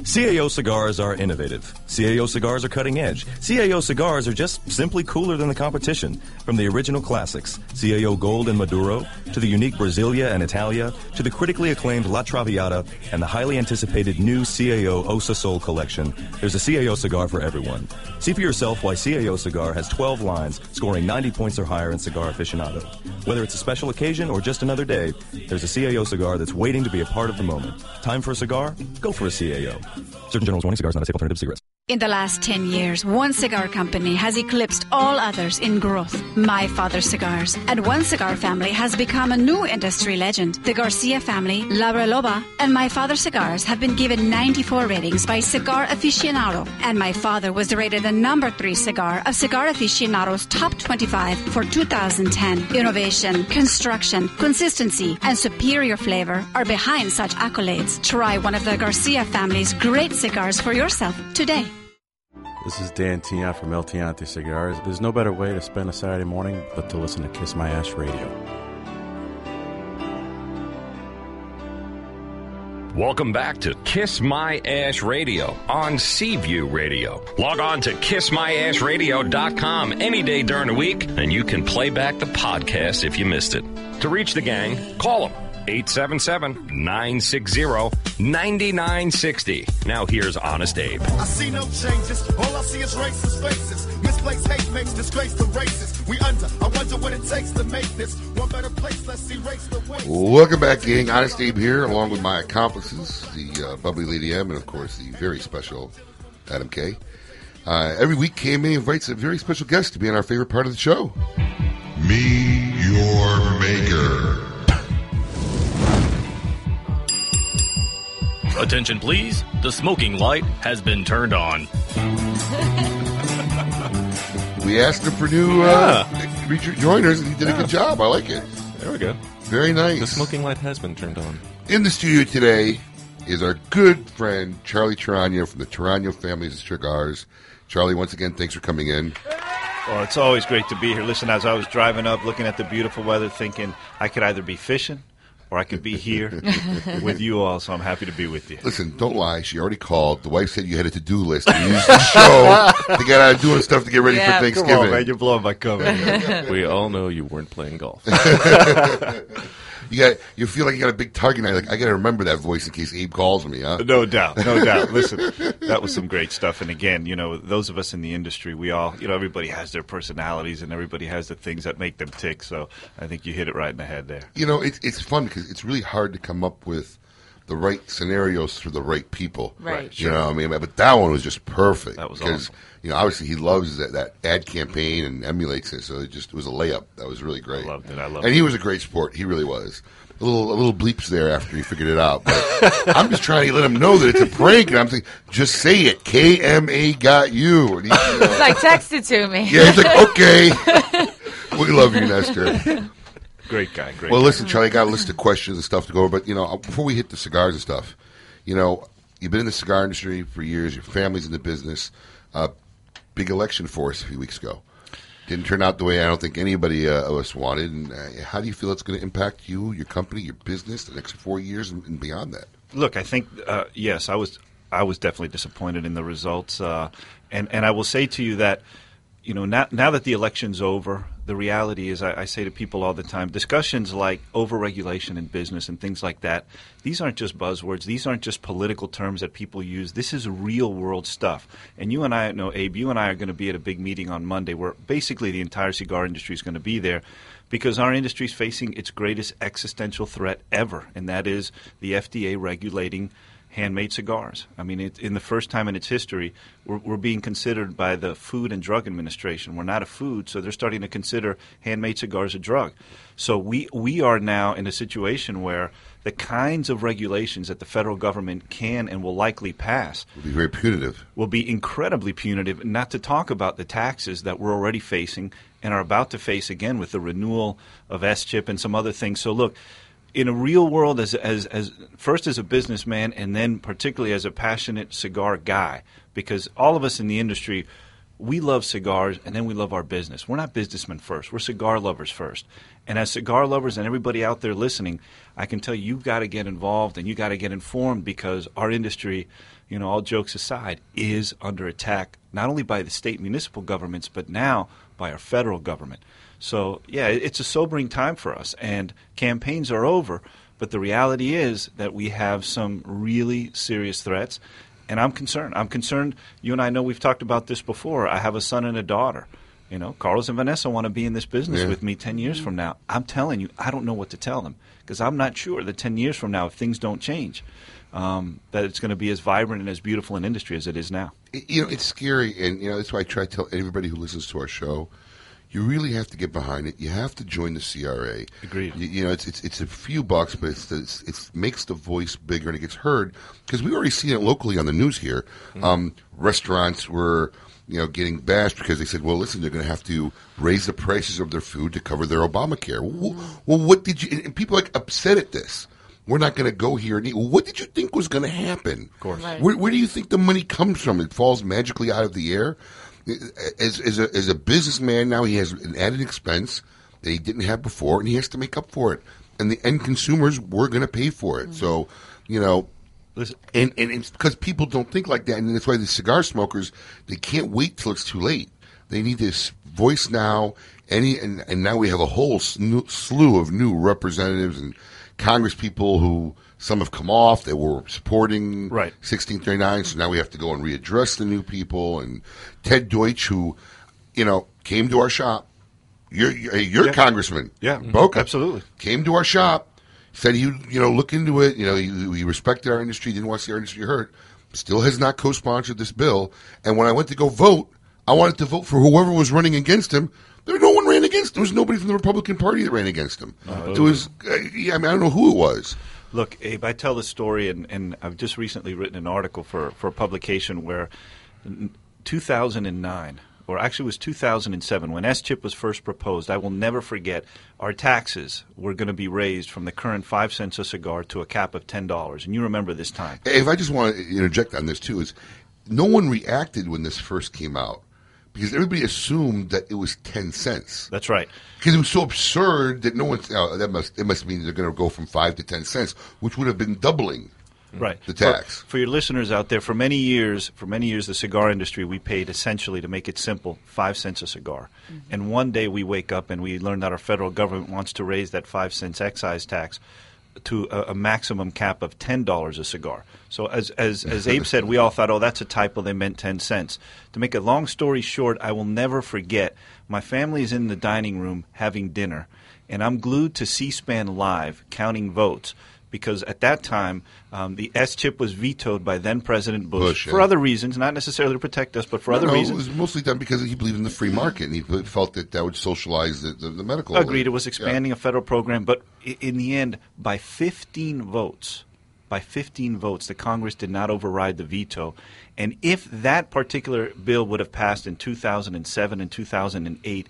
CAO cigars are innovative. CAO cigars are cutting edge. CAO cigars are just simply cooler than the competition. From the original classics, CAO Gold and Maduro, to the unique Brasilia and Italia, to the critically acclaimed La Traviata, and the highly anticipated new CAO Osa Sol collection, there's a CAO cigar for everyone. See for yourself why CAO cigar has 12 lines, scoring 90 points or higher in Cigar Aficionado. Whether it's a special occasion or just another day, there's a CAO cigar that's waiting to be a part of the moment. Time for a cigar? Go for a CAO. Surgeon General's warning cigars not a safe alternative to cigarettes. In the last 10 years, one cigar company has eclipsed all others in growth. My Father's Cigars. And one cigar family has become a new industry legend. The Garcia family, La Reloba, and My Father Cigars have been given 94 ratings by Cigar Aficionado. And My Father was rated the number three cigar of Cigar Aficionado's top 25 for 2010. Innovation, construction, consistency, and superior flavor are behind such accolades. Try one of the Garcia family's great cigars for yourself today. This is Dan Tion from El Tiante Cigars. There's no better way to spend a Saturday morning but to listen to Kiss My Ash Radio. Welcome back to Kiss My Ash Radio on Seaview Radio. Log on to kissmyashradio.com any day during the week, and you can play back the podcast if you missed it. To reach the gang, call them 877 960 9960. Now here's Honest Abe. I see no changes. All I see is racist faces. Mr. place hate makes disgrace to races. We under. I wonder what it takes to make this one better place. Let's erase the waste. Welcome back, gang. Honest Abe here, along with my accomplices, the uh, bubbly Lady M, and of course the very special Adam K. Uh, every week, KMA invites a very special guest to be on our favorite part of the show. Me, your maker. Attention, please. The smoking light has been turned on. We asked him for new uh, featured joiners, and he did a good job. I like it. There we go. Very nice. The smoking light has been turned on. In the studio today is our good friend Charlie Torano from the Torano Families of Cigars. Charlie, once again, thanks for coming in. Well, it's always great to be here. Listen, as I was driving up, looking at the beautiful weather, thinking I could either be fishing or I could be here with you all. So I'm happy to be with you. Listen, don't lie. She already called. The wife said you had a to-do list. You used the show to get out doing stuff to get ready Yeah. for Come on, Thanksgiving. man, you're blowing my cover. we all know you weren't playing golf. you got. You feel like you got a big target. Now. Like I got to remember that voice in case Abe calls me. Huh? No doubt, no doubt. Listen, that was some great stuff. And again, you know, those of us in the industry, we all, you know, everybody has their personalities and everybody has the things that make them tick. So I think you hit it right in the head there. You know, it's it's fun because it's really hard to come up with the right scenarios for the right people. Right. You know, what I mean, but that one was just perfect. That was because awesome. you know, obviously he loves that, that ad campaign and emulates it. So it just it was a layup. That was really great. I loved it. I loved and it. And he was a great sport. He really was. A little a little bleeps there after he figured it out. But I'm just trying to let him know that it's a prank, and I'm thinking, just say it. KMA got you. And he, you know, It's like texted to me. yeah, he's like, okay. we love you, Nestor. Great guy, great Well, guy. listen, Charlie, I got a list of questions and stuff to go over, but you know, before we hit the cigars and stuff, you know, you've been in the cigar industry for years. Your family's in the business. Uh, big election for us a few weeks ago. Didn't turn out the way I don't think anybody uh, of us wanted. And uh, how do you feel it's going to impact you, your company, your business, the next four years and, and beyond that? Look, I think uh, yes, I was I was definitely disappointed in the results, uh, and and I will say to you that you know now now that the election's over, the reality is I, I say to people all the time, discussions like overregulation in business and things like that, these aren't just buzzwords. These aren't just political terms that people use. This is real world stuff. And you and I know, Abe, you and I are going to be at a big meeting on Monday where basically the entire cigar industry is going to be there because our industry is facing its greatest existential threat ever, and that is the FDA regulating handmade cigars. I mean, it, in the first time in its history, we're, we're being considered by the Food and Drug Administration. We're not a food, so they're starting to consider handmade cigars a drug. So we we are now in a situation where the kinds of regulations that the federal government can and will likely pass It'll be very punitive. will be incredibly punitive, not to talk about the taxes that we're already facing and are about to face again with the renewal of S-chip and some other things. So look, in a real world, as, as, as first as a businessman and then particularly as a passionate cigar guy, because all of us in the industry, we love cigars and then we love our business. We're not businessmen first. We're cigar lovers first. And as cigar lovers and everybody out there listening, I can tell you, you've got to get involved and you got to get informed because our industry, you know, all jokes aside, is under attack not only by the state municipal governments, but now by our federal government. So, yeah, it's a sobering time for us. And campaigns are over, but the reality is that we have some really serious threats. And I'm concerned. I'm concerned. You and I know we've talked about this before. I have a son and a daughter. You know, Carlos and Vanessa want to be in this business Yeah. with me 10 years from now. I'm telling you, I don't know what to tell them because I'm not sure that 10 years from now, if things don't change, um, that it's going to be as vibrant and as beautiful an industry as it is now. You know, it's scary, and you know that's why I try to tell everybody who listens to our show. You really have to get behind it. You have to join the CRA. Agreed. You, you know, it's, it's it's a few bucks, but it's, it's it makes the voice bigger and it gets heard because we already see it locally on the news here. Um, restaurants were you know getting bashed because they said, "Well, listen, they're going to have to raise the prices of their food to cover their Obamacare." Well, well what did you? And people are like upset at this. We're not going to go here and eat. Well, what did you think was going to happen? Of course. Right. Where, where do you think the money comes from? It falls magically out of the air. As, as, a, as a businessman now, he has an added expense that he didn't have before, and he has to make up for it. And the end consumers were going to pay for it. So, you know, Listen. and and it's because people don't think like that, and that's why the cigar smokers they can't wait till it's too late. They need this voice now. Any and, and now we have a whole slew of new representatives and Congress people who some have come off that were supporting Right. 1639. So now we have to go and readdress the new people and Ted Deutch, who you know, came to our shop. Your your, Yeah. congressman, Yeah, Boca, absolutely. came to our shop. Said he, you know, look into it. You know, he, he respected our industry, didn't want to see our industry hurt. Still has not co-sponsored this bill. And when I went to go vote, I wanted to vote for whoever was running against him. There, no one ran against. There was nobody from the Republican Party that ran against him. Oh. It was, uh, I mean, I don't know who it was. Look, Abe, I tell the story, and, and I've just recently written an article for, for a publication where 2009, or actually it was 2007, when S chip was first proposed, I will never forget, our taxes were going to be raised from the current 5 cents a cigar to a cap of $10. And you remember this time. If I just want to interject on this too, is no one reacted when this first came out because everybody assumed that it was ten cents. That's right. Because it was so absurd that no one oh, that must it must mean they're going to go from five to ten cents, which would have been doubling Right. the tax. For, for your listeners out there, for many years, for many years, the cigar industry, we paid essentially, to make it simple, five cents a cigar. Mm-hmm. And one day we wake up and we learn that our federal government wants to raise that five cents excise tax to a, a maximum cap of ten dollars a cigar. So as as as Abe said, we all thought, oh, that's a typo. They meant ten cents. To make a long story short, I will never forget. My family is in the dining room having dinner, and I'm glued to C-SPAN live counting votes because at that time um, the S chip was vetoed by then President Bush, Bush, for yeah. other reasons, not necessarily to protect us, but for other No, reasons. It was mostly done because he believed in the free market, and he felt that that would socialize the, the, the medical. Agreed. It was expanding a federal program, but in the end, by 15 votes, by 15 votes, the Congress did not override the veto. And if that particular bill would have passed in 2007 and 2008,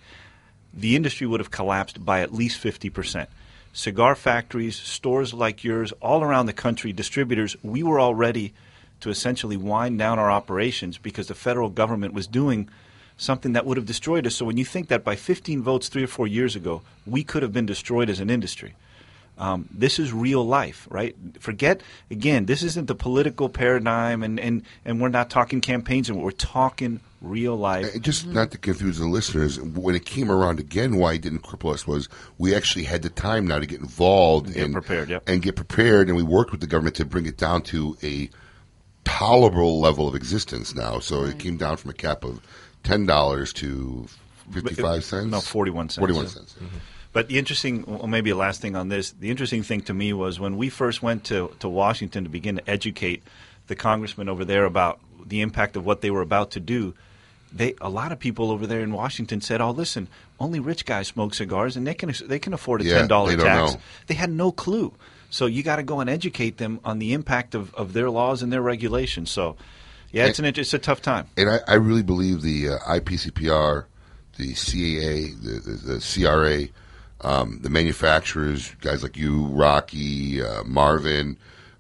the industry would have collapsed by at least 50 percent. Cigar factories, stores like yours, all around the country, distributors, we were all ready to essentially wind down our operations because the federal government was doing something that would have destroyed us. So when you think that by 15 votes three or four years ago, we could have been destroyed as an industry. Um, this is real life, right? Forget again. This isn't the political paradigm, and, and, and we're not talking campaigns, and we're talking real life. And just not to confuse the listeners, when it came around again, why it didn't cripple us was we actually had the time now to get involved Get and prepared, yep. and get prepared, and we worked with the government to bring it down to a tolerable level of existence now. So it came down from a cap of ten dollars to fifty-five uh, cents. No, 41 cents. Forty-one cents. Mm-hmm. But the interesting, well, maybe a last thing on this, the interesting thing to me was when we first went to, to Washington to begin to educate the congressman over there about the impact of what they were about to do. They, a lot of people over there in Washington said, "Oh, listen, only rich guys smoke cigars, and they can they can afford a Yeah, ten dollar tax." know. They had no clue. So you got to go and educate them on the impact of, of their laws and their regulations. So, yeah, it's an it's a tough time. And I, I really believe the uh, IPCPR, the CAA, the, the, the CRA, um, the manufacturers, guys like you, Rocky, uh, Marvin,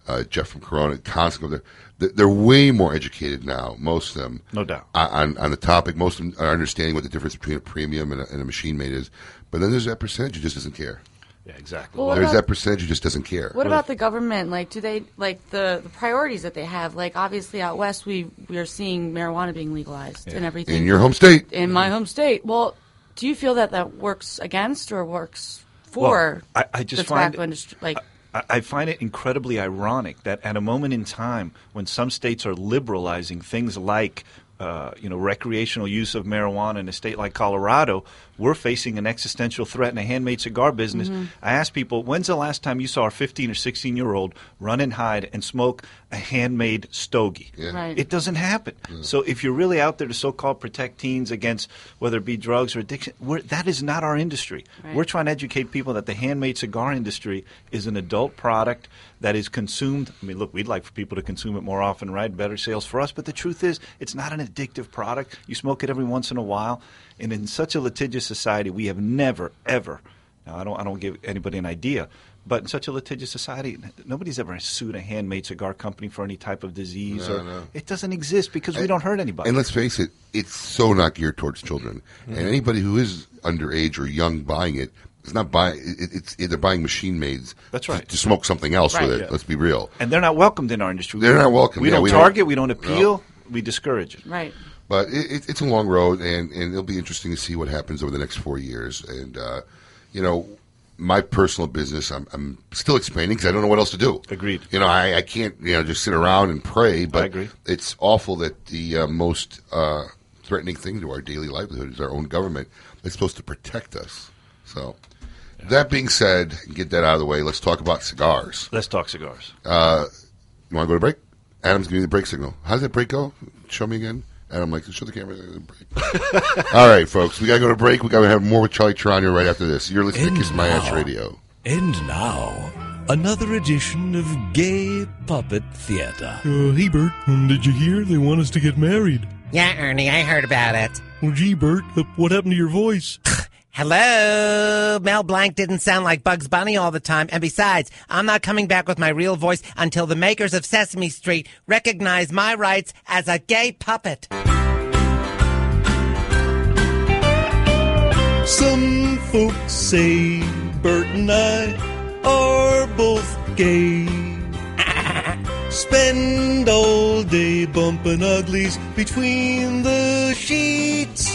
uh, Jeff from Corona, Constable, they're, they're- they're way more educated now, most of them. No doubt. On, on the topic, most of them are understanding what the difference between a premium and a, and a machine made is. But then there's that percentage who just doesn't care. Yeah, exactly. Well, there's about- that percentage who just doesn't care. What about the government? Like, do they like the, the priorities that they have? Like, obviously, out west, we we are seeing marijuana being legalized and everything In your home state. In my home state. Well, do you feel that that works against or works for Well, I, I just the find tobacco industry? Like, I, I find it incredibly ironic that at a moment in time when some states are liberalizing things like uh, you know recreational use of marijuana in a state like Colorado, we're facing an existential threat in a handmade cigar business. Mm-hmm. Mhm. I ask people, when's the last time you saw a 15 or 16 year old run and hide and smoke a handmade stogie? Right. It doesn't happen. So if you're really out there to so-called protect teens against whether it be drugs or addiction, we're, that is not our industry. Right. We're trying to educate people that the handmade cigar industry is an adult product that is consumed. I mean, look, we'd like for people to consume it more often, right? Better sales for us. But the truth is, it's not an addictive product. You smoke it every once in a while. And in such a litigious society, we have never, ever. Now, I don't, I don't give anybody an idea. But in such a litigious society, nobody's ever sued a handmade cigar company for any type of disease. No, or, no. It doesn't exist because we don't hurt anybody. And let's face it, it's so not geared towards children. Mhm. And anybody who is underage or young buying it, it's not buying. It, it's they're buying machine mades. That's right. To, smoke something else Right. with it. Yeah. Let's be real. and they're not welcomed in our industry. They're not welcome. We Yeah, don't we don't- target. we don't No. appeal. We discourage it. right. But it, it, it's a long road, and, and it'll be interesting to see what happens over the next four years. And uh, you know, my personal business, I'm, I'm still expanding because I don't know what else to do. Agreed. You know, I, I can't you know just sit around and pray. But agree. it's awful that the uh, most uh, threatening thing to our daily livelihood is our own government that's supposed to protect us. So, that being said, get that out of the way. Let's talk about cigars. Let's talk cigars. Uh, you want to go to break? Adam's giving me the break signal. How does that break go? Show me again. Adam, like, show the camera. All right, folks, we got to go to break. We got to have more with Charlie Torano right after this. You're listening And to Kiss My Ash Radio. And now, another edition of Gay Puppet Theater. Uh, hey, Bert, um, did you hear they want us to get married? Yeah, Ernie, I heard about it. Well, gee, Bert, uh, what happened to your voice? Hello? Mel Blanc didn't sound like Bugs Bunny all the time. And besides, I'm not coming back with my real voice until the makers of Sesame Street recognize my rights as a gay puppet. Some folks say Bert and I are both gay. Spend all day bumping uglies between the sheets.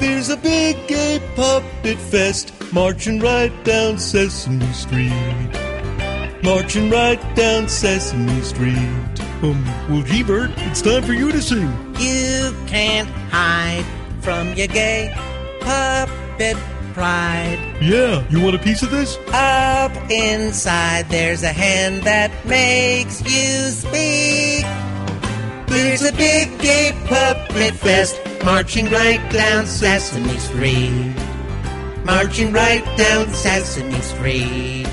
There's a big gay puppet fest marching right down Sesame Street. Marching right down Sesame Street. Um, well, gee, Bert, it's time for you to sing. You can't hide from your gay puppet pride. Yeah, you want a piece of this? Up inside, there's a hand that makes you speak. There's a big gay puppet fest marching right down Sesame Street. Marching right down Sesame Street.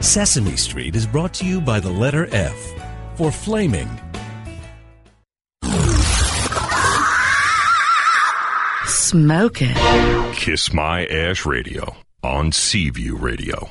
Sesame Street is brought to you by the letter F for flaming. Smoke it. Kiss My Ash Radio on Seaview Radio.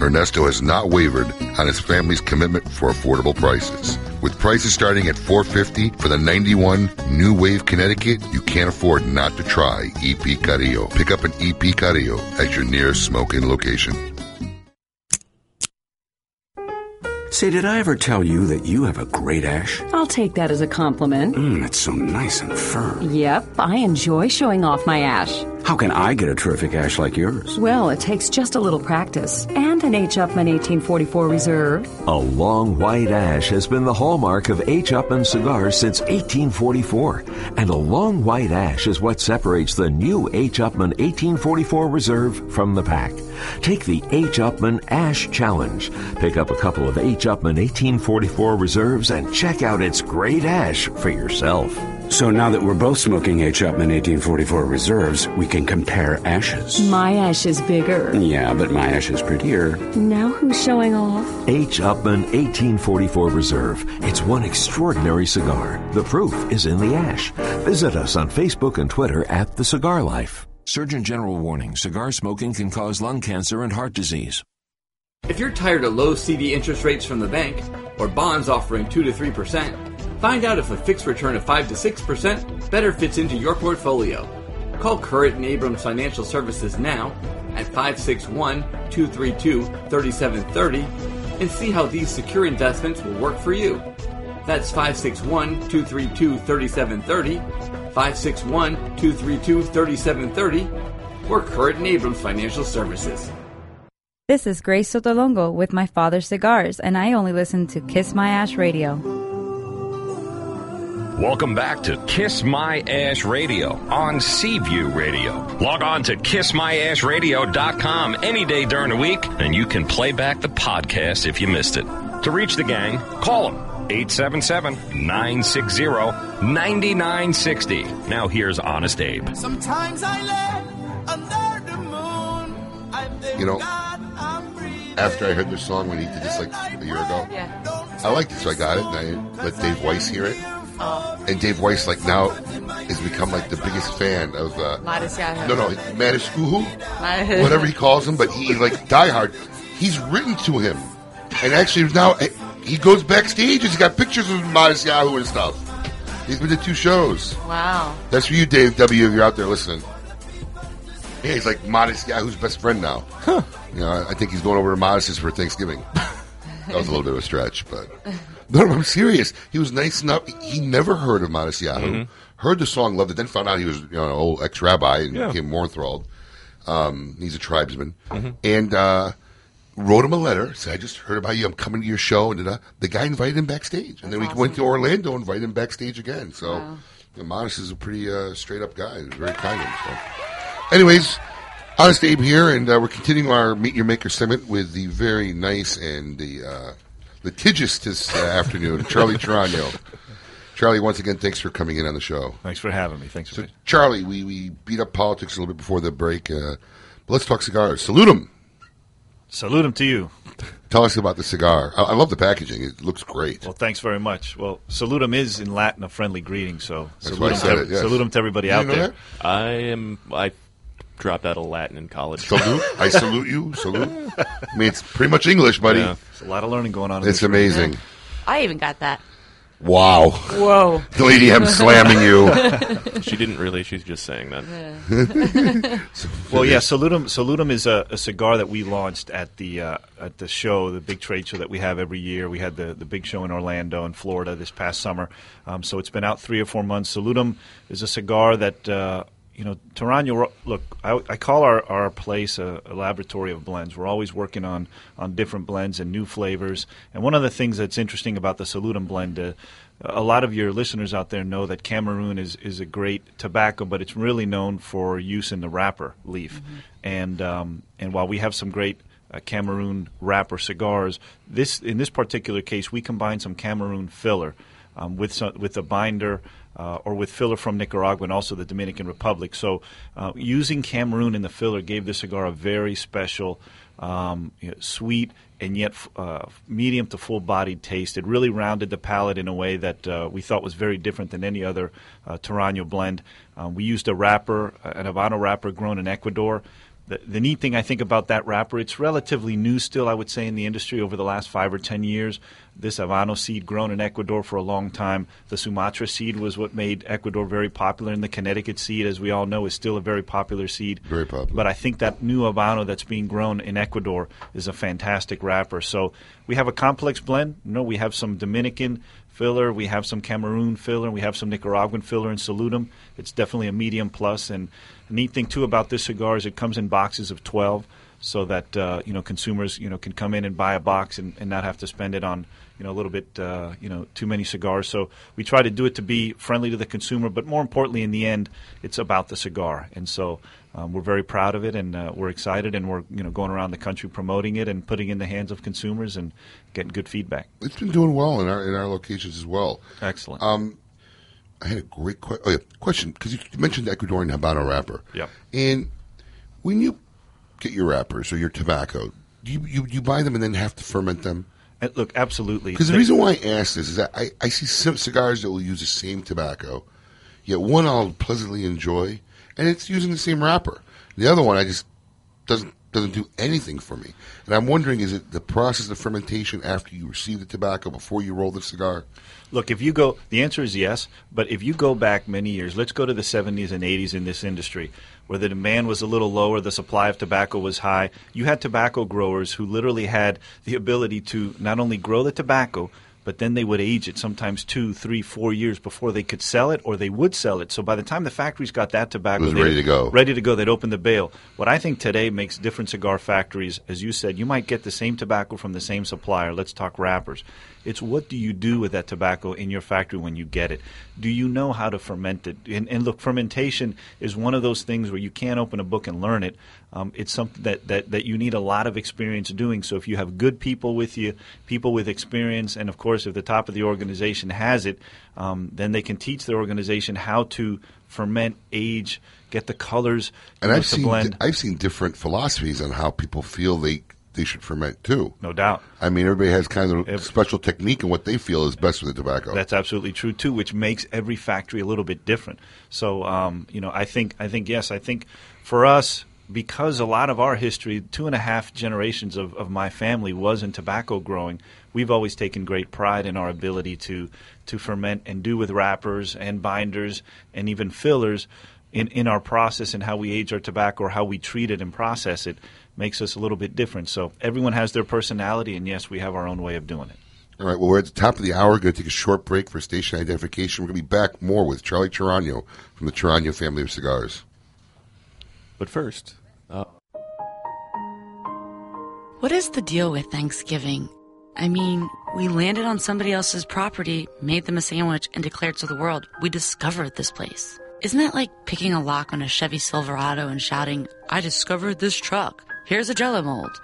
Ernesto has not wavered on his family's commitment for affordable prices. With prices starting at 450 for the 91 New Wave Connecticut, you can't afford not to try EP Carrillo. Pick up an EP Carrillo at your nearest smoking location. Say, did I ever tell you that you have a great ash? I'll take that as a compliment. Mmm, it's so nice and firm. Yep, I enjoy showing off my ash. How can I get a terrific ash like yours? Well, it takes just a little practice and an H. Upmann 1844 Reserve. A long white ash has been the hallmark of H. Upmann cigars since 1844, and a long white ash is what separates the new H. Upmann 1844 Reserve from the pack. Take the H. Upmann Ash Challenge. Pick up a couple of H. Upmann 1844 Reserves and check out its great ash for yourself. So now that we're both smoking H. Upmann 1844 Reserves, we can compare ashes. My ash is bigger. Yeah, but my ash is prettier. Now who's showing off? H. Upmann 1844 Reserve. It's one extraordinary cigar. The proof is in the ash. Visit us on Facebook and Twitter at The Cigar Life. Surgeon General warning cigar smoking can cause lung cancer and heart disease. If you're tired of low CD interest rates from the bank or bonds offering 2 to 3%, find out if a fixed return of 5 to 6% better fits into your portfolio. Call Current and Abrams Financial Services now at 561 232 3730 and see how these secure investments will work for you. That's 561 232 3730, 561 232 3730, or Current and Abrams Financial Services. This is Grace Sotolongo with my father's cigars, and I only listen to Kiss My Ash Radio. Welcome back to Kiss My Ash Radio on Seaview Radio. Log on to kissmyashradio.com any day during the week, and you can play back the podcast if you missed it. To reach the gang, call them 877 960 9960. Now here's Honest Abe. Sometimes I lay under the moon. I think You know, God I'm after I heard this song when he did this like a year ago, Yeah. I liked it, so I got it, and I let Dave Weiss hear it. Oh. And Dave Weiss, like now, has become like the biggest fan of. Uh, Matisyahu. no, no, Maniskuhu, Modest- whatever he calls him, but he like diehard. He's written to him, and actually now he goes backstage. and He's got pictures of Matisyahu and stuff. He's been to two shows. Wow. That's for you, Dave W. If you're out there listening. Yeah, he's like Matisyahu's best friend now. You know, I I think he's going over to Modest's for Thanksgiving. that was a little bit of a stretch, but no, no, I'm serious. He was nice enough. He never heard of Matisyahu. Heard the song, loved it. Then found out he was you know an old ex rabbi and Yeah. became more enthralled. Um, he's a tribesman, Mhm. and uh, wrote him a letter. Said, "I just heard about you. I'm coming to your show." And da-da. the guy invited him backstage, and then we went to Orlando, and invited him backstage again. So, Wow. you know, Modest is a pretty uh, straight up guy. He's very kind of him. So. Anyways, Honest Abe here, and uh, we're continuing our Meet Your Maker segment with the very nice and the uh, litigious this uh, afternoon, Charlie Torano. Charlie, once again, thanks for coming in on the show. Thanks for having me. Thanks So, for Charlie, we, we beat up politics a little bit before the break. Uh, but let's talk cigars. Salute them. Salute them to you. Tell us about the cigar. I, I love the packaging. It looks great. Well, thanks very much. Well, salutum is in Latin a friendly greeting, so That's salutum, why I to, it, yes. salutum to everybody You out there. that? I am. I dropped out of Latin in college. Salute. I salute you. Salute. I mean, it's pretty much English, buddy. Yeah. There's a lot of learning going on. in It's this room. amazing. I even got that. Wow. Whoa. Lady M slamming you. she didn't really. She's just saying that. Well, yeah, Salutum, Salutum is a, a cigar that we launched at the uh, at the show, the big trade show that we have every year. We had the, the big show in Orlando in Florida this past summer. Um, so it's been out three or four months. Salutum is a cigar that, uh, you know, Torano, look, I, I call our, our place a, a laboratory of blends. We're always working on, on different blends and new flavors. And one of the things that's interesting about the Salutum blend, uh, a lot of your listeners out there know that Cameroon is, is a great tobacco, but it's really known for use in the wrapper leaf. And um, and while we have some great uh, Cameroon wrapper cigars, this in this particular case we combine some Cameroon filler um, with some, with a binder. Uh, or with filler from Nicaragua and also the Dominican Republic. So, uh, using Cameroon in the filler gave the cigar a very special, um, you know, sweet and yet uh, medium to full bodied taste. It really rounded the palate in a way that uh, we thought was very different than any other uh, Torano blend. Um, we used a wrapper, an Habano wrapper grown in Ecuador. The, the neat thing I think about that wrapper, it's relatively new still, I would say, in the industry over the last five or ten years. This Habano seed grown in Ecuador for a long time. The Sumatra seed was what made Ecuador very popular, and the Connecticut seed, as we all know, is still a very popular seed. Very popular. But I think that new Habano that's being grown in Ecuador is a fantastic wrapper. So we have a complex blend. You know, we have some Dominican filler, we have some Cameroon filler, we have some Nicaraguan filler and Salutum. It's definitely a medium plus. And the neat thing too about this cigar is it comes in boxes of twelve, so that uh, you know consumers you know can come in and buy a box and, and not have to spend it on you know a little bit uh, you know too many cigars. So we try to do it to be friendly to the consumer, but more importantly, in the end, it's about the cigar. And so um, we're very proud of it, and uh, we're excited, and we're you know going around the country promoting it and putting it in the hands of consumers and getting good feedback. It's been doing well in our in our locations as well. Excellent. Um, I had a great que- oh, yeah, question because you mentioned the Ecuadorian Habano wrapper. Yep. And when you get your wrappers or your tobacco, do you, you, you buy them and then have to ferment them? And look, absolutely. Because the reason why I ask this is that I, I see some cigars that will use the same tobacco, yet one I'll pleasantly enjoy, and it's using the same wrapper. The other one I just doesn't doesn't do anything for me. And I'm wondering, is it the process of fermentation after you receive the tobacco before you roll the cigar? Look, if you go, the answer is yes. But if you go back many years, let's go to the 70s and 80s in this industry, where the demand was a little lower, the supply of tobacco was high. You had tobacco growers who literally had the ability to not only grow the tobacco, but then they would age it sometimes two, three, four years before they could sell it, or they would sell it. So by the time the factories got that tobacco, It was ready to go. Ready to go. They'd open the bale. What I think today makes different cigar factories, as you said, you might get the same tobacco from the same supplier. Let's talk wrappers. It's what do you do with that tobacco in your factory when you get it? Do you know how to ferment it? And, and look, fermentation is one of those things where you can't open a book and learn it. Um, it's something that, that, that you need a lot of experience doing. So if you have good people with you, people with experience, and of course, if the top of the organization has it, um, then they can teach their organization how to ferment, age, get the colors And I've seen. I've seen different philosophies on how people feel they they should ferment too. No doubt. I mean, everybody has kind of a special technique and what they feel is best with the tobacco. That's absolutely true too, which makes every factory a little bit different. So, um, you know, I think, I think yes, I think for us, because a lot of our history, two and a half generations of, of my family was in tobacco growing, we've always taken great pride in our ability to to ferment and do with wrappers and binders and even fillers in, in our process and how we age our tobacco or how we treat it and process it makes us a little bit different. So everyone has their personality, and yes, we have our own way of doing it. All right, well, we're at the top of the hour. We're going to take a short break for station identification. We're going to be back more with Charlie Torano from the Torano family of cigars. But first, uh, What is the deal with Thanksgiving? I mean, we landed on somebody else's property, made them a sandwich, and declared to the world, we discovered this place. Isn't that like picking a lock on a Chevy Silverado and shouting, I discovered this truck. Here's a jello mold.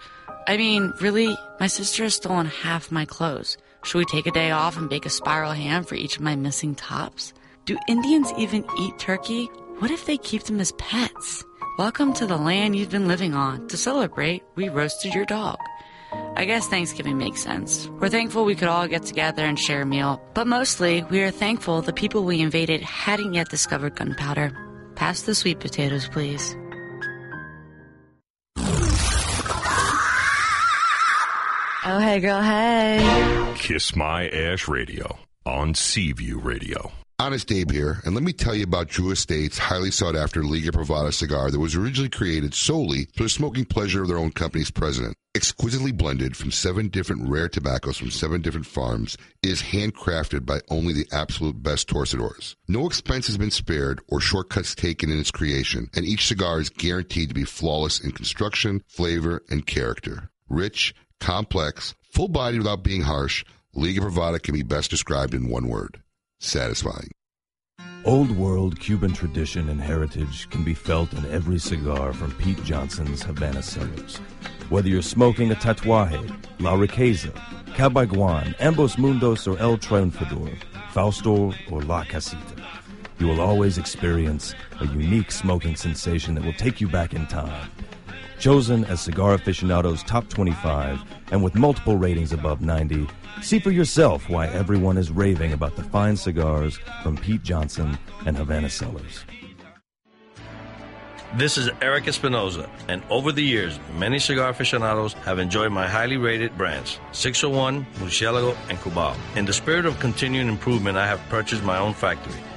I mean, really? My sister has stolen half my clothes. Should we take a day off and bake a spiral ham for each of my missing tops? Do Indians even eat turkey? What if they keep them as pets? Welcome to the land you've been living on. To celebrate, we roasted your dog. I guess Thanksgiving makes sense. We're thankful we could all get together and share a meal, but mostly we are thankful the people we invaded hadn't yet discovered gunpowder. Pass the sweet potatoes, please. Oh, hey, girl, hey. Kiss My Ash Radio on Seaview Radio. Honest Abe here, and let me tell you about Drew Estate's highly sought after Liga Privada cigar that was originally created solely for the smoking pleasure of their own company's president. Exquisitely blended from seven different rare tobaccos from seven different farms, it is handcrafted by only the absolute best torcedores. No expense has been spared or shortcuts taken in its creation, and each cigar is guaranteed to be flawless in construction, flavor, and character. Rich, complex, full bodied without being harsh, Liga Privada can be best described in one word satisfying. Old world Cuban tradition and heritage can be felt in every cigar from Pete Johnson's Havana Cellars. Whether you're smoking a Tatuaje, La Riqueza, Cabaiguan, Ambos Mundos, or El Triunfador, Fausto, or La Casita, you will always experience a unique smoking sensation that will take you back in time. Chosen as Cigar Aficionado's top 25 and with multiple ratings above 90, see for yourself why everyone is raving about the fine cigars from Pete Johnson and Havana Cellars. This is Eric Espinosa, and over the years, many cigar aficionados have enjoyed my highly rated brands, 601, Murcielago, and Cubao. In the spirit of continuing improvement, I have purchased my own factory,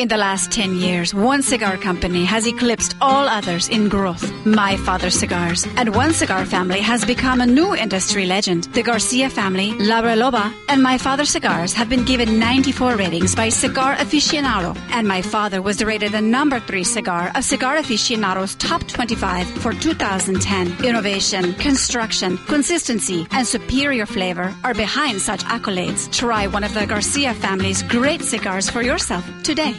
In the last 10 years, one cigar company has eclipsed all others in growth, My Father Cigars. And one cigar family has become a new industry legend. The Garcia family, La Reloba, and My Father Cigars have been given 94 ratings by Cigar Aficionado. And My Father was rated the number three cigar of Cigar Aficionado's top 25 for 2010. Innovation, construction, consistency, and superior flavor are behind such accolades. Try one of the Garcia family's great cigars for yourself today.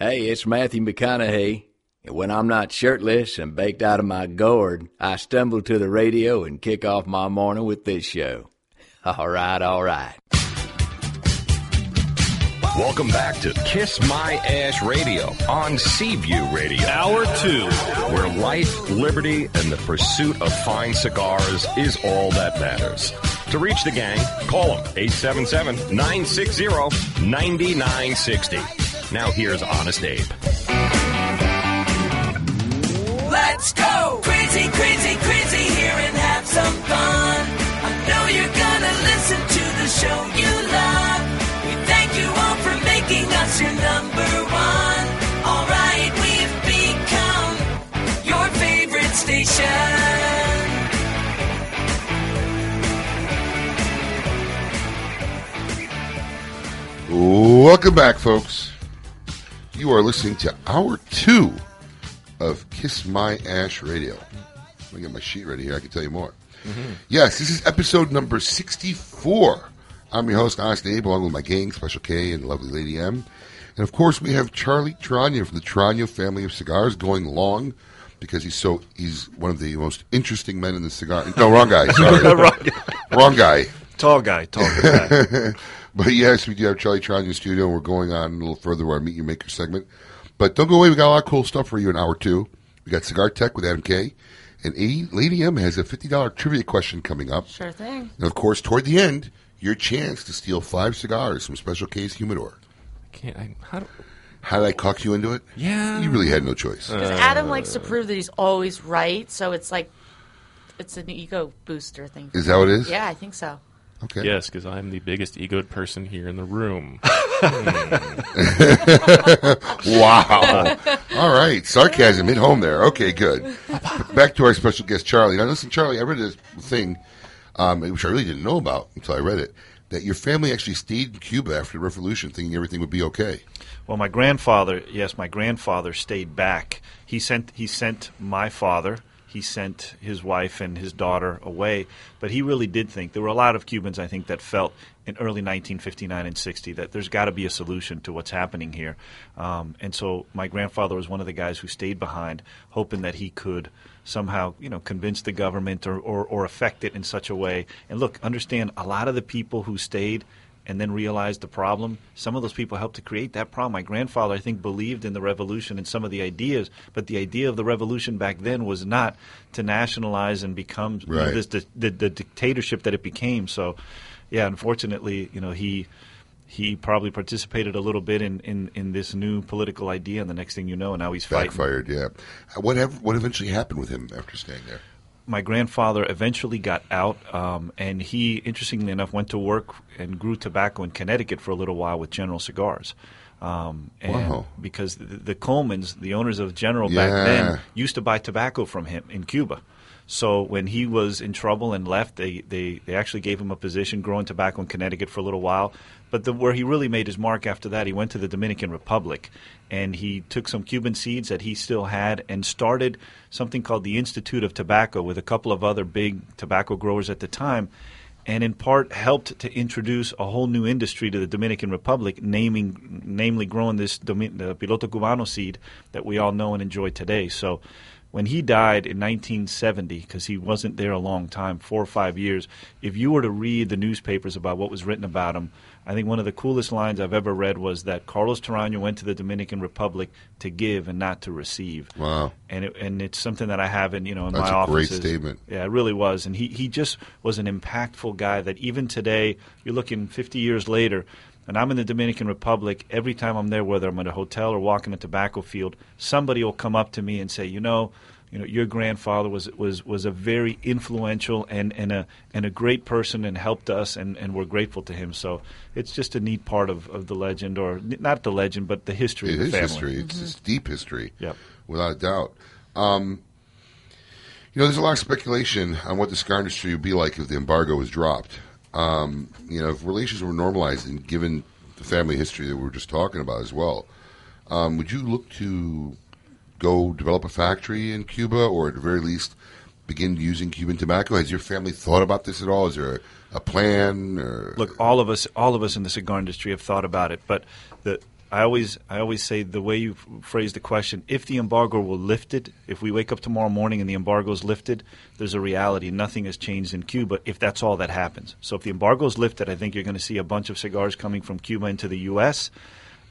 Hey, it's Matthew McConaughey. And when I'm not shirtless and baked out of my gourd, I stumble to the radio and kick off my morning with this show. All right, all right. Welcome back to Kiss My Ash Radio on Seaview Radio. Hour two. Where life, liberty, and the pursuit of fine cigars is all that matters. To reach the gang, call them 877 960 9960. Now here's Honest Abe. Let's go crazy, crazy, crazy here and have some fun. I know you're gonna listen to the show you love. We thank you all for making us your number one. All right, we've become your favorite station. Welcome back, folks. You are listening to hour two of Kiss My Ash Radio. Let me get my sheet ready here. I can tell you more. Mm-hmm. Yes, this is episode number 64. I'm your host, Honest Abe, along with my gang, Special K and lovely Lady M. And of course, we have Charlie Torano from the Torano family of cigars going long because he's so he's one of the most interesting men in the cigar. No, wrong guy. Sorry, Wrong wrong guy. Tall guy, tall guy. but yes, we do have Charlie Tron in the studio, and we're going on a little further with our Meet Your Maker segment. But don't go away. We got a lot of cool stuff for you in hour two. We got Cigar Tech with Adam K. And A- Lady M has a $50 trivia question coming up. Sure thing. And of course, toward the end, your chance to steal five cigars from Special K's Humidor. I Can't I? How do, How did I cock you into it? Yeah. You really had no choice. Because Adam likes to prove that he's always right, so it's like it's an ego booster thing. Is that what it is? Yeah, I think so. Okay. Yes, because I'm the biggest egoed person here in the room. wow. All right. Sarcasm hit home there. Okay, good. Back to our special guest, Charlie. Now, listen, Charlie, I read this thing, um, which I really didn't know about until I read it, that your family actually stayed in Cuba after the revolution thinking everything would be okay. Well, my grandfather, yes, my grandfather stayed back. He sent he sent my father, he sent his wife and his daughter away, but he really did think there were a lot of Cubans I think that felt in early 1959 and 60 that there's got to be a solution to what's happening here. Um, and so my grandfather was one of the guys who stayed behind hoping that he could somehow, you know, convince the government or, or, or affect it in such a way. And look, understand a lot of the people who stayed and then realized the problem. Some of those people helped to create that problem. My grandfather, I think, believed in the revolution and some of the ideas, but the idea of the revolution back then was not to nationalize and become Right. this, the, the, the dictatorship that it became. So, yeah, unfortunately, you know, he he probably participated a little bit in, in, in this new political idea, and the next thing you know, now he's fighting. Backfired, yeah. What, ev- what eventually happened with him after staying there? My grandfather eventually got out, um, and he, interestingly enough, went to work and grew tobacco in Connecticut for a little while with General Cigars. Um, and Wow. Because the, the Colemans, the owners of General back then, used to buy tobacco from him in Cuba. So when he was in trouble and left, they, they, they actually gave him a position growing tobacco in Connecticut for a little while. But the, where he really made his mark after that, he went to the Dominican Republic and he took some Cuban seeds that he still had and started something called the Institute of Tobacco with a couple of other big tobacco growers at the time. And in part helped to introduce a whole new industry to the Dominican Republic, naming, namely growing this Domi- the Piloto Cubano seed that we all know and enjoy today. So when he died in 1970, because he wasn't there a long time, four or five years, if you were to read the newspapers about what was written about him, I think one of the coolest lines I've ever read was that Carlos Torano went to the Dominican Republic to give and not to receive. Wow. And it, and it's something that I have in you know in That's my a great statement. Yeah, it really was, and he he just was an impactful guy that even today, you're looking 50 years later. And I'm in the Dominican Republic. Every time I'm there, whether I'm at a hotel or walking a tobacco field, somebody will come up to me and say, "You know, you know, your grandfather was was was a very influential and, and a and a great person and helped us, and, and we're grateful to him. So it's just a neat part of, of the legend, or not the legend, but the history It of the is family. history. It's, it's deep history. Yep. Without a doubt. Um, you know, there's a lot of speculation on what the cigar industry would be like if the embargo was dropped. Um, you know, if relations were normalized and given the family history that we were just talking about as well, um, would you look to go develop a factory in Cuba or at the very least begin using Cuban tobacco? Has your family thought about this at all? Is there a, a plan? Or? Look, all of us, all of us in the cigar industry have thought about it, but the I always, I always say the way you phrase the question: if the embargo were lifted, if we wake up tomorrow morning and the embargo is lifted, there's a reality. Nothing has changed in Cuba. If that's all that happens, so if the embargo is lifted, I think you're going to see a bunch of cigars coming from Cuba into the U.S.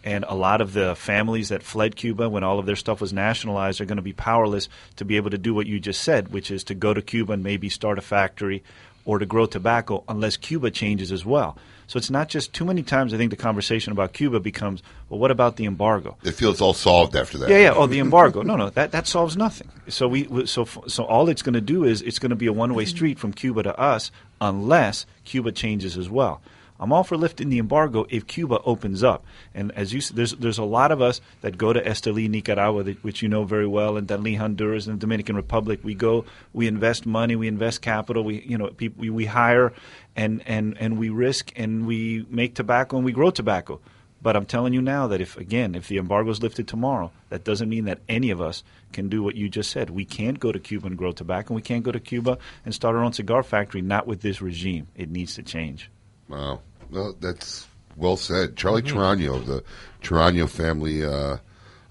And a lot of the families that fled Cuba when all of their stuff was nationalized are going to be powerless to be able to do what you just said, which is to go to Cuba and maybe start a factory or to grow tobacco unless Cuba changes as well. So it's not just too many times I think the conversation about Cuba becomes, well, what about the embargo? It feels all solved after that. Yeah, yeah. Oh, the embargo. No, no, that that solves nothing. So we so so all it's going to do is it's going to be a one way street from Cuba to us unless Cuba changes as well. I'm all for lifting the embargo if Cuba opens up. And as you said, there's there's a lot of us that go to Esteli, Nicaragua, which you know very well, and Danli, Honduras, and the Dominican Republic. We go, we invest money, we invest capital, we you know people, we, we hire, and and and we risk, and we make tobacco, and we grow tobacco. But I'm telling you now that if again, if the embargo is lifted tomorrow, that doesn't mean that any of us can do what you just said. We can't go to Cuba and grow tobacco, and we can't go to Cuba and start our own cigar factory. Not with this regime. It needs to change. Wow. Well, that's well said. Charlie Mhm. Torano of the Torano family uh,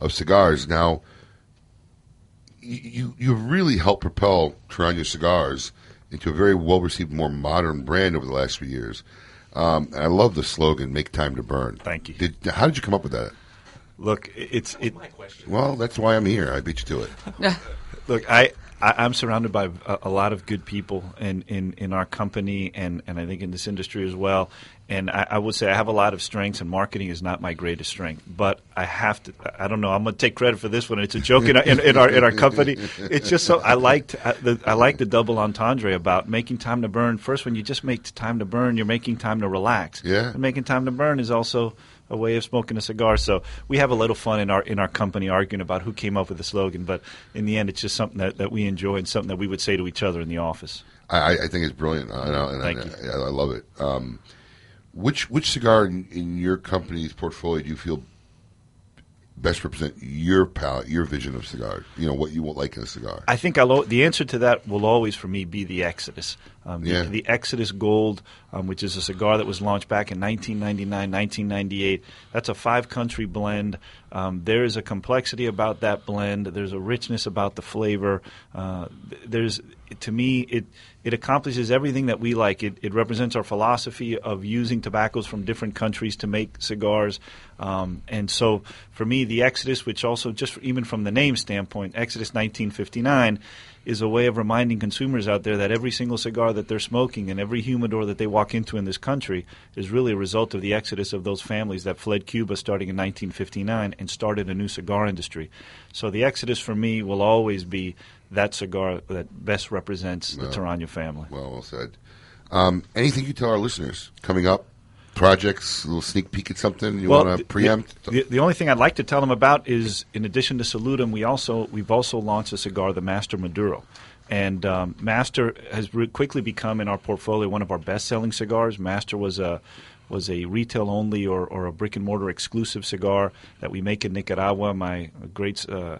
of cigars. Now, you you really helped propel Torano cigars into a very well received, more modern brand over the last few years. Um, and I love the slogan "Make time to burn." Thank you. Did, how did you come up with that? Look, it's it. Well, that's why I'm here. I beat you to it. Look, I, I I'm surrounded by a, a lot of good people in, in, in our company and, and I think in this industry as well. And I, I would say I have a lot of strengths, and marketing is not my greatest strength. But I have to. I don't know. I'm going to take credit for this one. It's a joke in, our- in, in our in our company. It's just so I liked I, the, I like the double entendre about making time to burn. First, when you just make time to burn, you're making time to relax. Yeah. And making time to burn is also a way of smoking a cigar. So we have a little fun in our in our company arguing about who came up with the slogan. But in the end, it's just something that, that we enjoy and something that we would say to each other in the office. I, I think it's brilliant. I, know, and Thank I, I, I love it. Um, which which cigar in, in your company's portfolio do you feel best represent your palate, your vision of cigar? You know what you want like in a cigar. I think I'll, the answer to that will always, for me, be the Exodus. Um, the, Yeah. the Exodus Gold, um, which is a cigar that was launched back in 1999, 1998. That's a five country blend. Um, there is a complexity about that blend. There's a richness about the flavor. Uh, there's, to me, it it accomplishes everything that we like. It, it represents our philosophy of using tobaccos from different countries to make cigars. Um, and so, for me, the Exodus, which also just even from the name standpoint, Exodus 1959 is a way of reminding consumers out there that every single cigar that they're smoking and every humidor that they walk into in this country is really a result of the exodus of those families that fled Cuba starting in 1959 and started a new cigar industry. So the exodus for me will always be that cigar that best represents the Well, Torano family. Well, well said. Um, anything you tell our listeners coming up? Projects, a little sneak peek at something you Well, want to preempt? The, the only thing I'd like to tell them about is, in addition to Salutum, we also we've also launched a cigar, the Master Maduro, and um, Master has re- quickly become in our portfolio one of our best-selling cigars. Master was a was a retail only or, or a brick and mortar exclusive cigar that we make in Nicaragua. My great. Uh,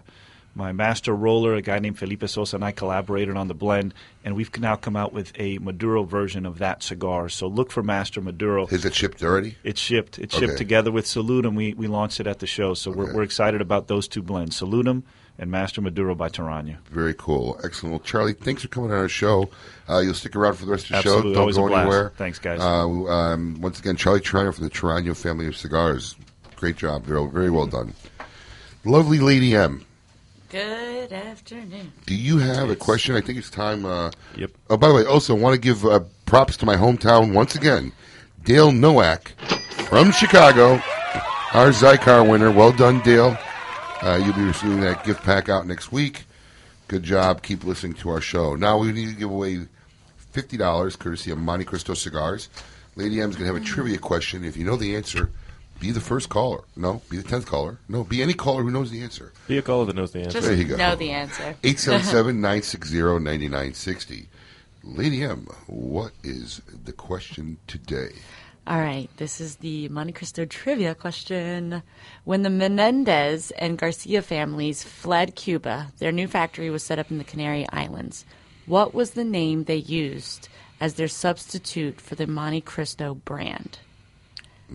my master roller, a guy named Felipe Sosa, and I collaborated on the blend, and we've now come out with a Maduro version of that cigar. So look for Master Maduro. Is it shipped already? It's shipped. It's Okay. shipped together with Salutum. We we launched it at the show, so we're, we're excited about those two blends, Salutum and Master Maduro by Torano. Very cool. Excellent. Well, Charlie, thanks for coming on our show. Uh, you'll stick around for the rest of the Absolutely. show. Don't Always a go blast. anywhere. Thanks, guys. Uh, um, once again, Charlie Torano from the Torano family of cigars. Great job. Very, very well done. Lovely Lady M. Good afternoon. Do you have a question? I think it's time. Uh, yep. Oh, by the way, also want to give uh, props to my hometown once again, Dale Nowak from Chicago, our Xikar winner. Well done, Dale. Uh, you'll be receiving that gift pack out next week. Good job. Keep listening to our show. Now we need to give away fifty dollars, courtesy of Montecristo Cigars. Lady M's gonna have a trivia question. If you know the answer, be the first caller. No, be the tenth caller. No, be any caller who knows the answer. Be a caller that knows the answer. Just There you go. know the answer. 877-960-9960. Lady M, what is the question today? All right, this is the Montecristo trivia question. When the Menendez and Garcia families fled Cuba, their new factory was set up in the Canary Islands. What was the name they used as their substitute for the Montecristo brand?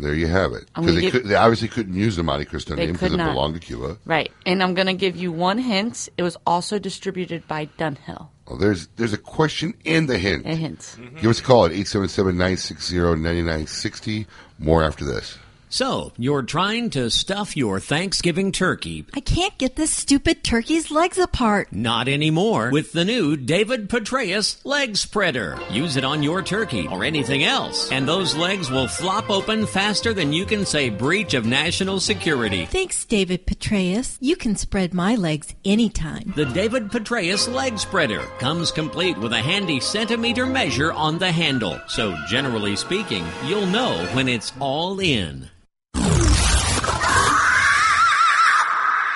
There you have it. Because they, give- they obviously couldn't use the Montecristo They name because it belonged to Cuba. Right, and I'm going to give you one hint. It was also distributed by Dunhill. Well, there's there's a question and the hint. A hint. Give us a call at 877-960-9960. More after this. So, you're trying to stuff your Thanksgiving turkey. I can't get this stupid turkey's legs apart. Not anymore with the new David Petraeus leg spreader. Use it on your turkey or anything else, and those legs will flop open faster than you can say breach of national security. Thanks, David Petraeus. You can spread my legs anytime. The David Petraeus leg spreader comes complete with a handy centimeter measure on the handle. So, generally speaking, you'll know when it's all in.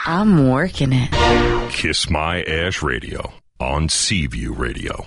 I'm working it. Kiss My Ash Radio on Seaview Radio.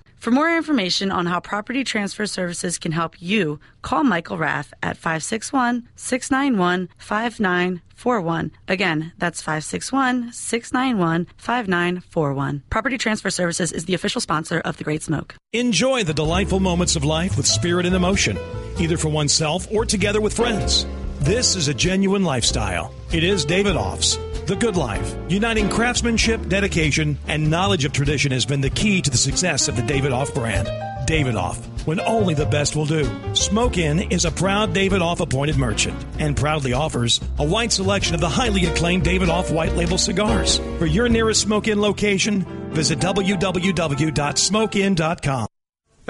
For more information on how Property Transfer Services can help you, call Michael Rath at 561 691 5941. Again, that's 561 691 5941. Property Transfer Services is the official sponsor of The Great Smoke. Enjoy the delightful moments of life with spirit and emotion, either for oneself or together with friends. This is a genuine lifestyle. It is Davidoff's. The Good Life. Uniting craftsmanship, dedication, and knowledge of tradition has been the key to the success of the Davidoff brand. Davidoff, when only the best will do. Smoke Inn is a proud Davidoff appointed merchant and proudly offers a wide selection of the highly acclaimed Davidoff white label cigars. For your nearest Smoke Inn location, visit www.smokeinn.com.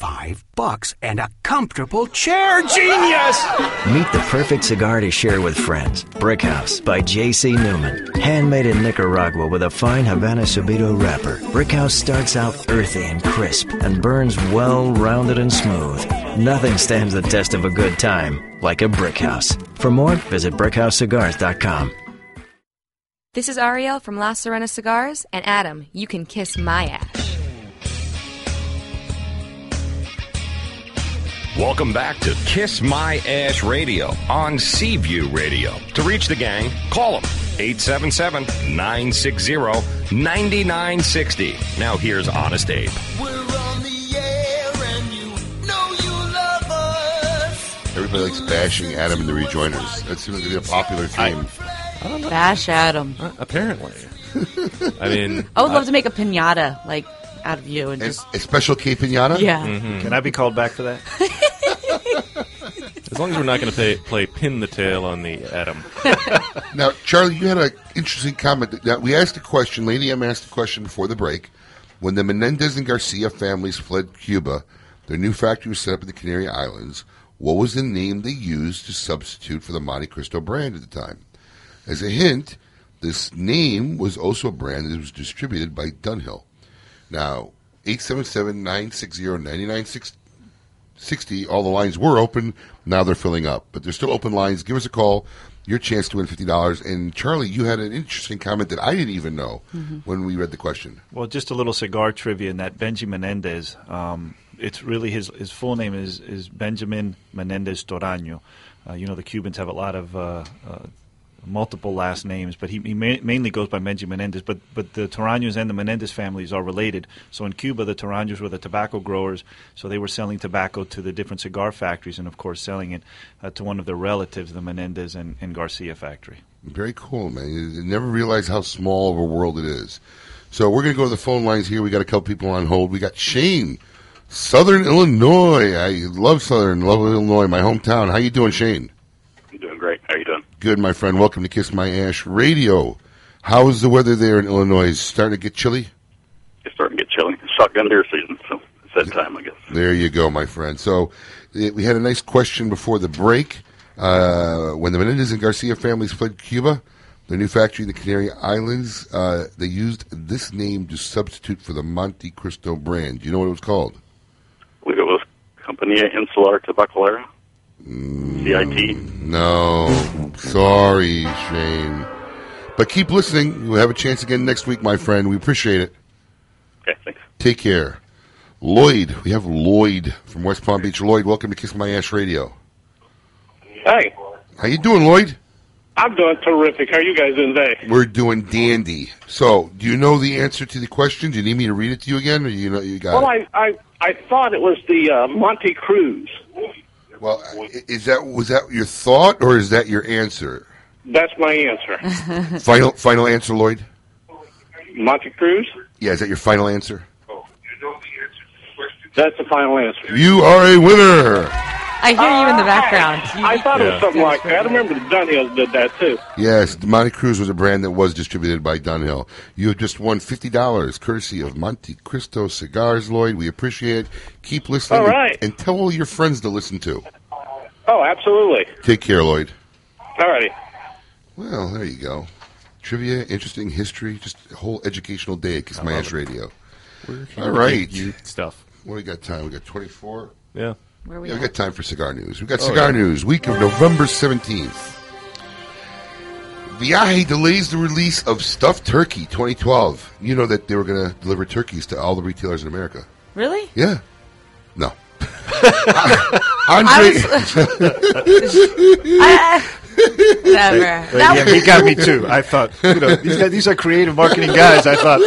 Five bucks and a comfortable chair. Genius! Meet the perfect cigar to share with friends. Brickhouse by J.C. Newman. Handmade in Nicaragua with a fine Havana Subido wrapper. Brickhouse starts out earthy and crisp and burns well rounded and smooth. Nothing stands the test of a good time like a Brickhouse. For more, visit brickhousecigars.com. This is Ariel from La Sirena Cigars, and Adam, you can kiss my ass. Welcome back to Kiss My Ash Radio on Seaview Radio. To reach the gang, call them 877 960 9960. Now here's Honest Abe. We're on the air and you know you love us. Everybody likes bashing Adam and the Rejoiners. That seems to be a popular theme. Bash Adam. apparently. I mean, I would love to make a pinata, like, out of you and just. A special K pinata? Yeah. Mm-hmm. Can I be called back for that? As long as we're not going to play pin the tail on the atom. Now, Charlie, you had an interesting comment. Now, we asked a question. Lady M asked a question before the break. When the Menendez and Garcia families fled Cuba, their new factory was set up in the Canary Islands. What was the name they used to substitute for the Montecristo brand at the time? As a hint, this name was also a brand that was distributed by Dunhill. Now, 877-960-9960, all the lines were open. Now they're filling up, but they're still open lines. Give us a call. Your chance to win $50. And Charlie, you had an interesting comment that I didn't even know Mhm. when we read the question. Well, just a little cigar trivia in that Benji Menendez. Um, it's really his his full name is is Benjamin Menendez Toraño. Uh, you know, the Cubans have a lot of uh, uh, multiple last names, but he, he ma- mainly goes by Benji Menendez. But but the Toraños and the Menendez families are related. So in Cuba, the Toraños were the tobacco growers, so they were selling tobacco to the different cigar factories, and of course selling it uh, to one of their relatives, the Menendez and, and Garcia factory. Very cool, man. You you never realize how small of a world it is. So we're going to go to the phone lines here. We got a couple people on hold. We got Shane, Southern Illinois. I love Southern, love Illinois, my hometown. How you doing, Shane? I'm doing great. How you doing? Good, my friend. Welcome to Kiss My Ash Radio. How is the weather there in Illinois? Is it starting to get chilly? It's starting to get chilly. Shotgun deer season, so it's that time, I guess. There you go, my friend. So eh, we had a nice question before the break. Uh, when the Menendez and Garcia families fled Cuba, their new factory in the Canary Islands, uh, they used this name to substitute for the Montecristo brand. Do you know what it was called? I believe it was Compañía Insular Tabacalera. CIT. No. Sorry, Shane. But keep listening. You'll have a chance again next week, my friend. We appreciate it. Okay, thanks. Take care. Lloyd, we have Lloyd from West Palm Beach. Lloyd, welcome to Kiss My Ash Radio. Hey, How you doing, Lloyd? I'm doing terrific. How are you guys doing today? We're doing dandy. So, do you know the answer to the question? Do you need me to read it to you again, or you know you got Well, it? I, I I thought it was the uh, Monte Cruz. Well, is that was that your thought, or is that your answer? That's my answer. final final answer, Lloyd. Monte Cruz. Yeah, is that your final answer? That's the final answer. You are a winner. I hear you in the ah, background. I thought it was something like that. I remember the Dunhills did that too. Yes, the Monte Cruz was a brand that was distributed by Dunhill. You have just won fifty dollars, courtesy of Montecristo Cigars, Lloyd. We appreciate it. Keep listening, All right. and tell all your friends to listen to. Oh, absolutely. Take care, Lloyd. All righty. Well, there you go. Trivia, interesting history, just a whole educational day at Kiss My Ash Radio. We're here All to right. give you stuff. What do we got time? We got 24? Yeah. Where are we Yeah, we got time for cigar news. We got Oh, cigar yeah. news, week of November 17th. Viaje delays the release of Stuffed Turkey 2012. You know that they were going to deliver turkeys to all the retailers in America. Really? Yeah. No. I Andre. Whatever. But That yeah, he got me too. I thought, you know, these guys, these are creative marketing guys. I thought,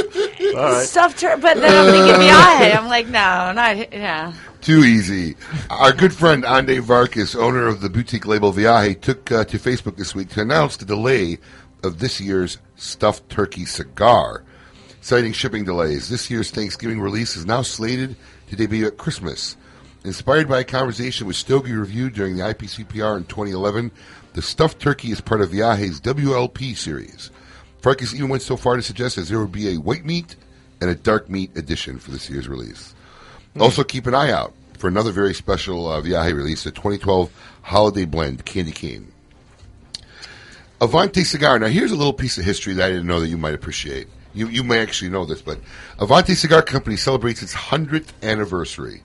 all right. Stuffed tur- but then I'm thinking Viaje. I'm like, no, not yeah. Too easy. Our good friend Andre Farkas, owner of the boutique label Viaje, took uh, to Facebook this week to announce the delay of this year's stuffed turkey cigar, citing shipping delays. This year's Thanksgiving release is now slated to debut at Christmas. Inspired by a conversation with Stogie Review during the IPCPR in 2011, the stuffed turkey is part of Viaje's WLP series. Farkas even went so far to suggest that there would be a white meat and a dark meat edition for this year's release. Also, keep an eye out for another very special uh, Viaje release, the 2012 Holiday Blend Candy Cane. Avanti Cigar. Now, here's a little piece of history that I didn't know that you might appreciate. You, you may actually know this, but Avanti Cigar Company celebrates its 100th anniversary.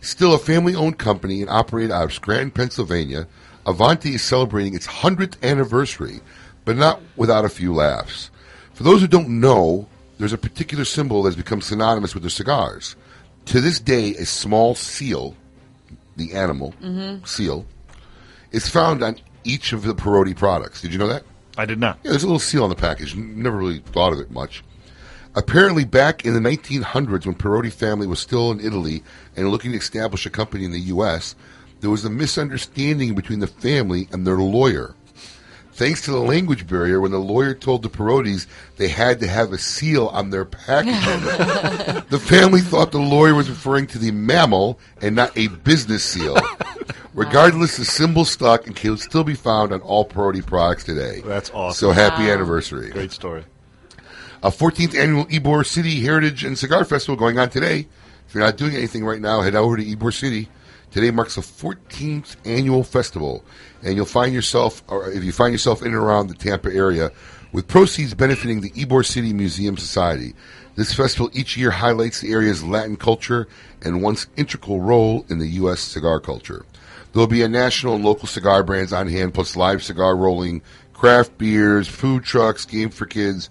Still a family owned company and operated out of Scranton, Pennsylvania, Avanti is celebrating its 100th anniversary, but not without a few laughs. For those who don't know, there's a particular symbol that's become synonymous with their cigars. To this day, a small seal, the animal Mhm. seal, is found on each of the Perotti products. Did you know that? I did not. Yeah, there's a little seal on the package. Never really thought of it much. Apparently, back in the 1900s, when Perotti family was still in Italy and looking to establish a company in the U.S., there was a misunderstanding between the family and their lawyer. Thanks to the language barrier, when the lawyer told the Perottis they had to have a seal on their package, the family thought the lawyer was referring to the mammal and not a business seal. Regardless, the symbol stuck and can still be found on all Priority products today. That's awesome. So happy Wow. anniversary. Great story. A 14th annual Ybor City Heritage and Cigar Festival going on today. If you're not doing anything right now, head over to Ybor City. Today marks the 14th annual festival, and you'll find yourself, or if you find yourself in and around the Tampa area, with proceeds benefiting the Ybor City Museum Society. This festival each year highlights the area's Latin culture and once integral role in the U.S. cigar culture. There will be a national and local cigar brands on hand, plus live cigar rolling, craft beers, food trucks, game for kids,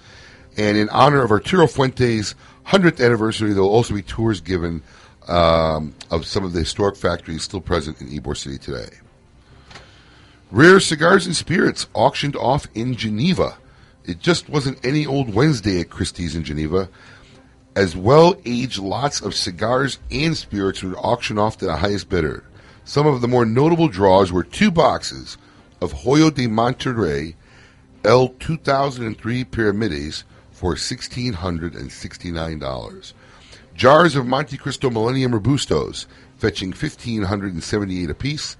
and in honor of Arturo Fuentes' 100th anniversary, there will also be tours given um, of some of the historic factories still present in Ybor City today. Rare Cigars and Spirits auctioned off in Geneva. It just wasn't any old Wednesday at Christie's in Geneva. As well aged lots of cigars and spirits were auctioned off to the highest bidder. Some of the more notable draws were two boxes of Hoyo de Monterrey L 2003 Pyramides for $1,669. Jars of Montecristo Millennium Robustos fetching 1,578 apiece,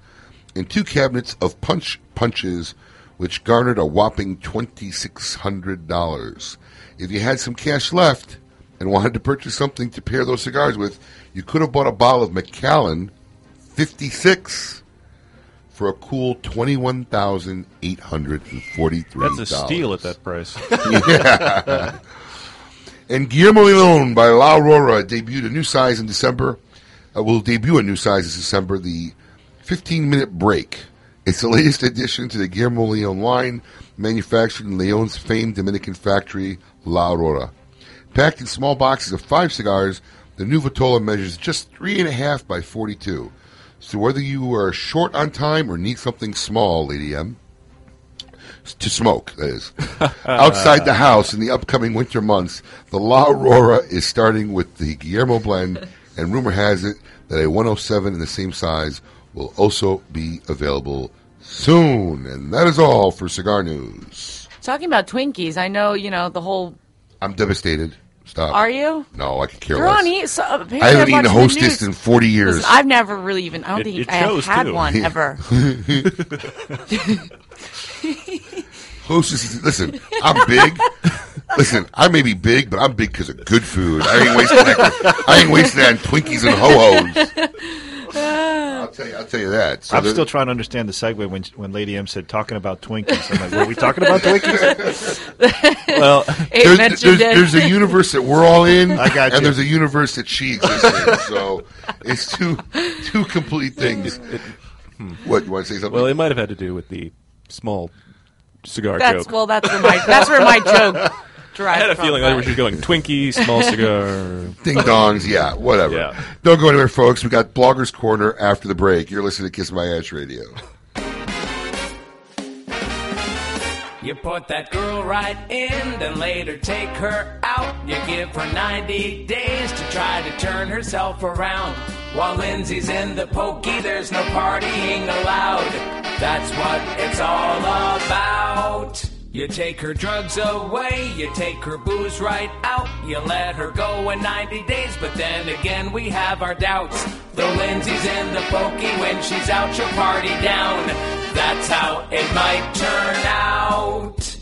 and two cabinets of punch punches which garnered a whopping $2,600. If you had some cash left and wanted to purchase something to pair those cigars with, you could have bought a bottle of Macallan 56 for a cool $21,843. That's a steal at that price. yeah. And Guillermo Leon by La Aurora debuted a new size in December. Uh, will debut a new size this December, the 15 minute break. It's the latest addition to the Guillermo Leon line, manufactured in Leon's famed Dominican factory, La Aurora. Packed in small boxes of five cigars, the new Vitola measures just three and a half by 42. So whether you are short on time or need something small, Lady M, to smoke, that is. Outside the house in the upcoming winter months, the La Aurora is starting with the Guillermo blend, and rumor has it that a 107 in the same size will also be available soon. And that is all for cigar news. Talking about Twinkies, I know you know the whole. I'm devastated. Stop. Are you? No, I can care They're less. on eat. So, apparently I haven't eaten a the Hostess news. in 40 years. Listen, I've never really even. I don't It- think it I have shows, had too. one ever. Hostess, listen, I'm big. Listen, I may be big, but I'm big because of good food. I ain't wasting that. I ain't wasting that on Twinkies and ho hos. I'll tell you. I'll tell you that. So I'm the- still trying to understand the segue when when Lady M said talking about Twinkies. I'm like, were we talking about Twinkies? Well, there's, there's, there's a universe that we're all in, I got and you. there's a universe that she exists in. So it's two two complete things. What you want to say something? Well, it might have had to do with the small cigar That's joke. well. That's where my. That's where my joke. I had a feeling but- like we were going Twinkie, small cigar, Ding dongs, yeah, whatever. Yeah. Don't go anywhere, folks. We got Bloggers Corner after the break. You're listening to Kiss My Ash Radio. You put that girl right in, then later take her out. You give her 90 days to try to turn herself around. While Lindsay's in the pokey, there's no partying allowed. That's what it's all about. You take her drugs away, you take her booze right out. You let her go in 90 days, but then again we have our doubts. Though Lindsay's in the pokey, when she's out, she'll party down. That's how it might turn out.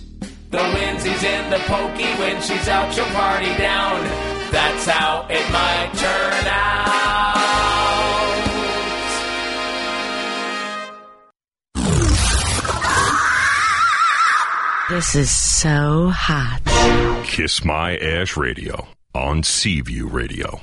Though Lindsay's in the pokey, when she's out, she'll party down. That's how it might turn out. This is so hot. Kiss My Ash Radio on Seaview Radio.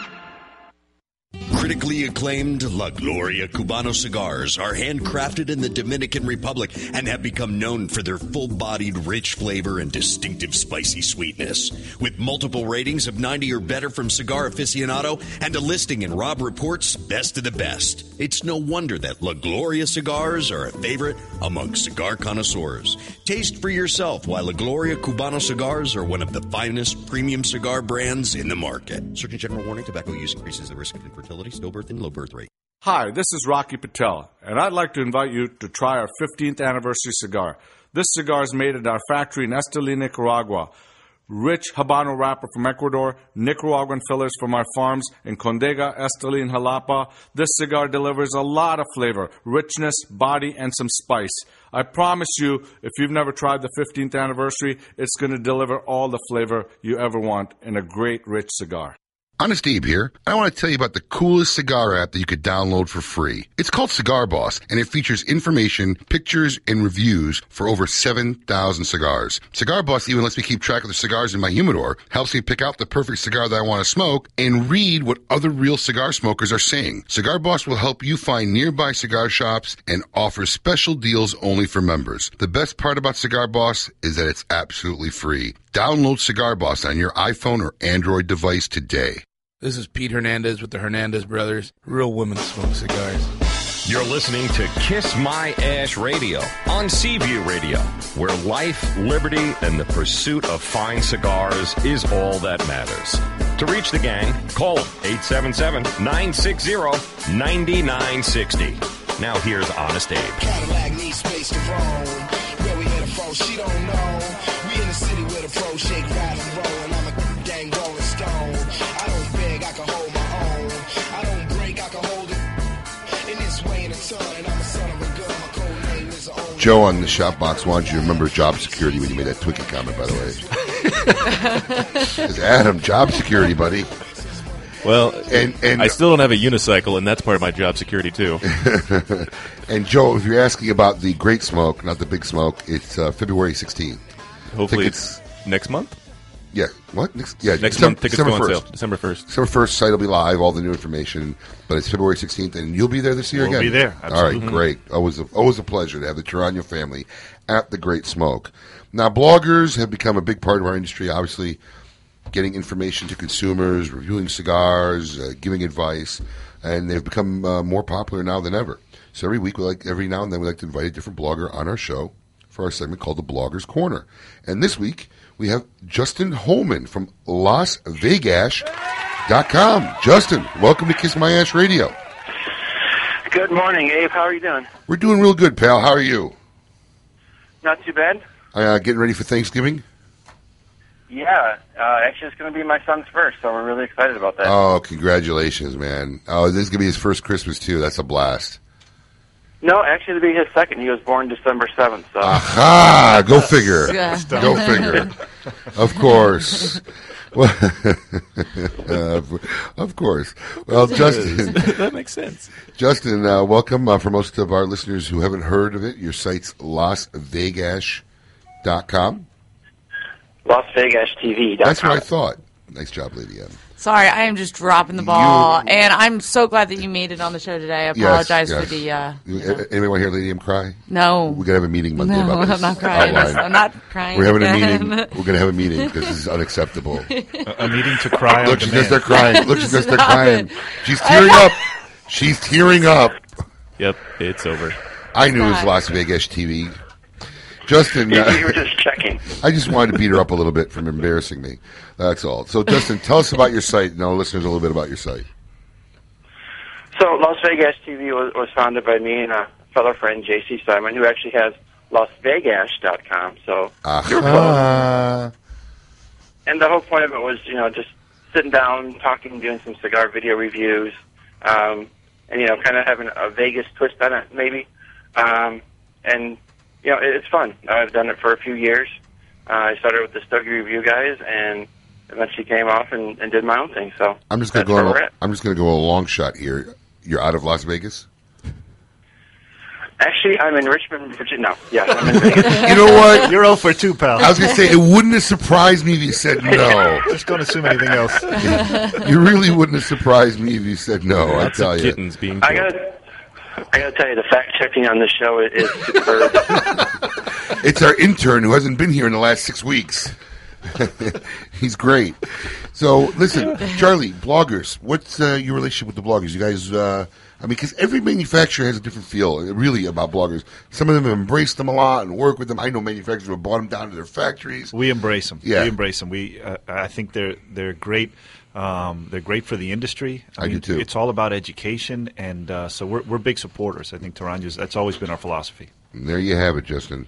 Critically acclaimed La Gloria Cubano cigars are handcrafted in the Dominican Republic and have become known for their full bodied, rich flavor and distinctive spicy sweetness. With multiple ratings of 90 or better from Cigar Aficionado and a listing in Robb Report's Best of the Best, it's no wonder that La Gloria cigars are a favorite among cigar connoisseurs. Taste for yourself why La Gloria Cubano cigars are one of the finest premium cigar brands in the market. Surgeon General warning tobacco use increases the risk of stillbirth, and low birth rate. Hi, this is Rocky Patel, and I'd like to invite you to try our 15th anniversary cigar. This cigar is made at our factory in Esteli, Nicaragua. Rich Habano wrapper from Ecuador, Nicaraguan fillers from our farms in Condega, Esteli, and Jalapa. This cigar delivers a lot of flavor, richness, body, and some spice. I promise you, if you've never tried the 15th anniversary, it's going to deliver all the flavor you ever want in a great, rich cigar. Honest Abe here. I want to tell you about the coolest cigar app that you could download for free. It's called Cigar Boss, and it features information, pictures, and reviews for over 7,000 cigars. Cigar Boss even lets me keep track of the cigars in my humidor, helps me pick out the perfect cigar that I want to smoke, and read what other real cigar smokers are saying. Cigar Boss will help you find nearby cigar shops and offers special deals only for members. The best part about Cigar Boss is that it's absolutely free. Download Cigar Boss on your iPhone or Android device today. This is Pete Hernandez with the Hernandez Brothers. Real women smoke cigars. You're listening to Kiss My Ash Radio on Seaview Radio, where life, liberty, and the pursuit of fine cigars is all that matters. To reach the gang, call 877 960 9960. Now here's Honest Abe. Cadillac needs space to roam. Where we headed from, she don't know. We in the city with a pro shake, ride and roll, Joe on the shop box wanted you to remember job security when you made that Twinkie comment, by the way. Says, Adam, job security, buddy. Well, and, and I still don't have a unicycle, and that's part of my job security too. and Joe, if you're asking about the Great Smoke, not the Big Smoke, it's uh, February 16th. Hopefully, it's next month. Yeah, what next? Yeah, Next Decem- month, tickets December go on 1st. sale. December 1st. December first, site will be live. All the new information, but it's February 16th, and you'll be there this year again. We'll again. be there, All right, absolutely. great. Always, a, always a pleasure to have the Torano family at the Great Smoke. Now, bloggers have become a big part of our industry. Obviously, getting information to consumers, reviewing cigars, uh, giving advice, and they've become uh, more popular now than ever. So every week, we like every now and then, we like to invite a different blogger on our show for our segment called the Bloggers Corner. And this week, we have Justin Holman from LasVegas.com. Justin, welcome to Kiss My Ash Radio. Good morning, Abe. How are you doing? We're doing real good, pal. How are you? Not too bad. Uh, getting ready for Thanksgiving? Yeah, uh, actually, it's going to be my son's first, so we're really excited about that. Oh, congratulations, man. Oh, this is going to be his first Christmas, too. That's a blast. No, actually, it'll be his second. He was born December seventh. So. Aha! Go figure. Yeah. Go figure. Of course. Well, uh, of course. Well, Justin. That makes sense. Justin, uh, welcome. Uh, for most of our listeners who haven't heard of it, your site's LasVegas.com. Las Vegas TV. That's what I thought. Nice job, Lady M. Sorry, I am just dropping the ball, and I'm so glad that you made it on the show today. I apologize yes. for the. Uh, You- Anybody want to hear Lady M cry? No. We're gonna have a meeting Monday No, about this. I'm not crying. Outline. I'm not crying We're having again. a meeting. We're gonna have a meeting because this is unacceptable. A, a meeting to cry. Look, on she's demand. gonna crying. Look, she's gonna start crying. it. She's tearing up. She's tearing up. Yep, it's over. I knew it was Stop. Las Vegas TV. Justin, You, uh, you were just checking. I just wanted to beat her up a little bit from embarrassing me. That's all. So, Justin, tell us about your site and our listeners a little bit about your site. So Las Vegas TV was, was founded by me and a fellow friend, J.C. Simon, who actually has LasVegas.com. So. Aha. And the whole point of it was, you know, just sitting down, talking, doing some cigar video reviews, um, and you know, kind of having a Vegas twist on it, maybe. Um, and you know, it, it's fun. I've done it for a few years. Uh, I started with the Stogie Review guys, and eventually came off and, and did my own thing. So I'm just gonna go. On we're a, at. I'm just gonna go a long shot here. You're out of Las Vegas. Actually, I'm in Richmond, Virginia. No, yeah, I'm in Vegas. You know what? You're 0 for 2, pal. I was going to say, it wouldn't have surprised me if you said no. Just don't assume anything else. you really wouldn't have surprised me if you said no, I tell you. kittens being I killed. Gotta, I gotta tell you, the fact checking on this show is, is superb. It's our intern who hasn't been here in the last six weeks. He's great. So, listen, Charlie, bloggers, what's uh, your relationship with the bloggers? You guys, uh, I mean, because every manufacturer has a different feel, uh, really, about bloggers. Some of them have embraced them a lot and work with them. I know manufacturers who have brought them down to their factories. We embrace them. Yeah. We embrace them. We, uh, I think they're they're great. Um, they're great for the industry. I do too. It's all about education, and uh, so we're we're big supporters. I think Torano's. That's always been our philosophy. And there you have it, Justin.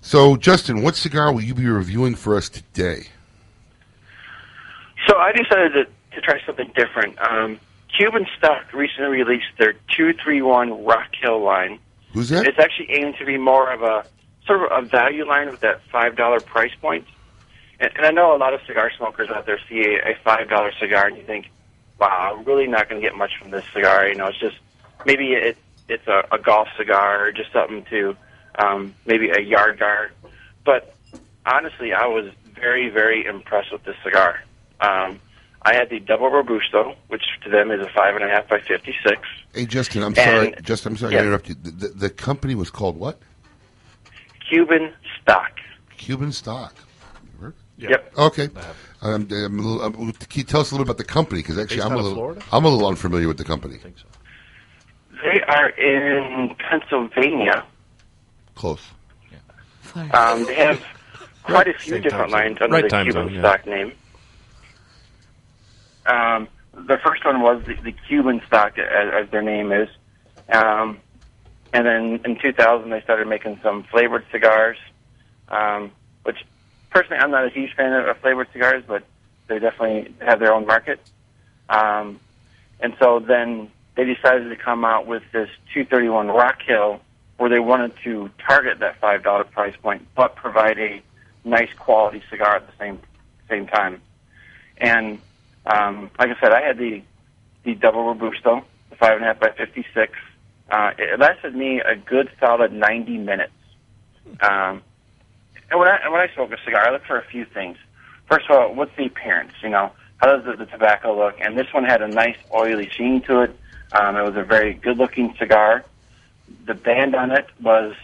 So, Justin, what cigar will you be reviewing for us today? So I decided to, to try something different. Um, Cuban Stock recently released their 231 Rock Hill line. Who's that? It's actually aimed to be more of a sort of a value line with that $5 price point. And, and I know a lot of cigar smokers out there see a, a $5 cigar and you think, wow, I'm really not going to get much from this cigar. You know, it's just maybe it, it's a, a golf cigar or just something to um, maybe a yard gar. But honestly, I was very, very impressed with this cigar. Um, I had the double robusto, which to them is a five and a half by fifty-six. Hey, Justin, I'm And- sorry. Justin, I'm sorry Yeah. to interrupt you. The, the, the company was called what? Cuban stock. Cuban Stock. Yep. Okay. Um, I'm a little, um, can you tell us a little bit about the company? Because actually, Based I'm a little, Florida? I'm a little unfamiliar with the company. I think so. They are in Pennsylvania. Close. Um, they have quite a few Same different lines under Right the Cuban zone, yeah. stock name. Um, the first one was the, the Cuban stock, as, as their name is. Um, and then in 2000, they started making some flavored cigars, um, which personally I'm not a huge fan of, of flavored cigars, but they definitely have their own market. Um, and so then they decided to come out with this 231 Rock Hill, where they wanted to target that five dollar price point, but provide a nice quality cigar at the same same time. And um, like I said, I had the the double robusto, the five and a half by fifty six. Uh, it lasted me a good solid ninety minutes. Um, and when I when I smoke a cigar, I look for a few things. First of all, what's the appearance? You know, how does the, the tobacco look? And this one had a nice oily sheen to it. Um, it was a very good-looking cigar. The band on it was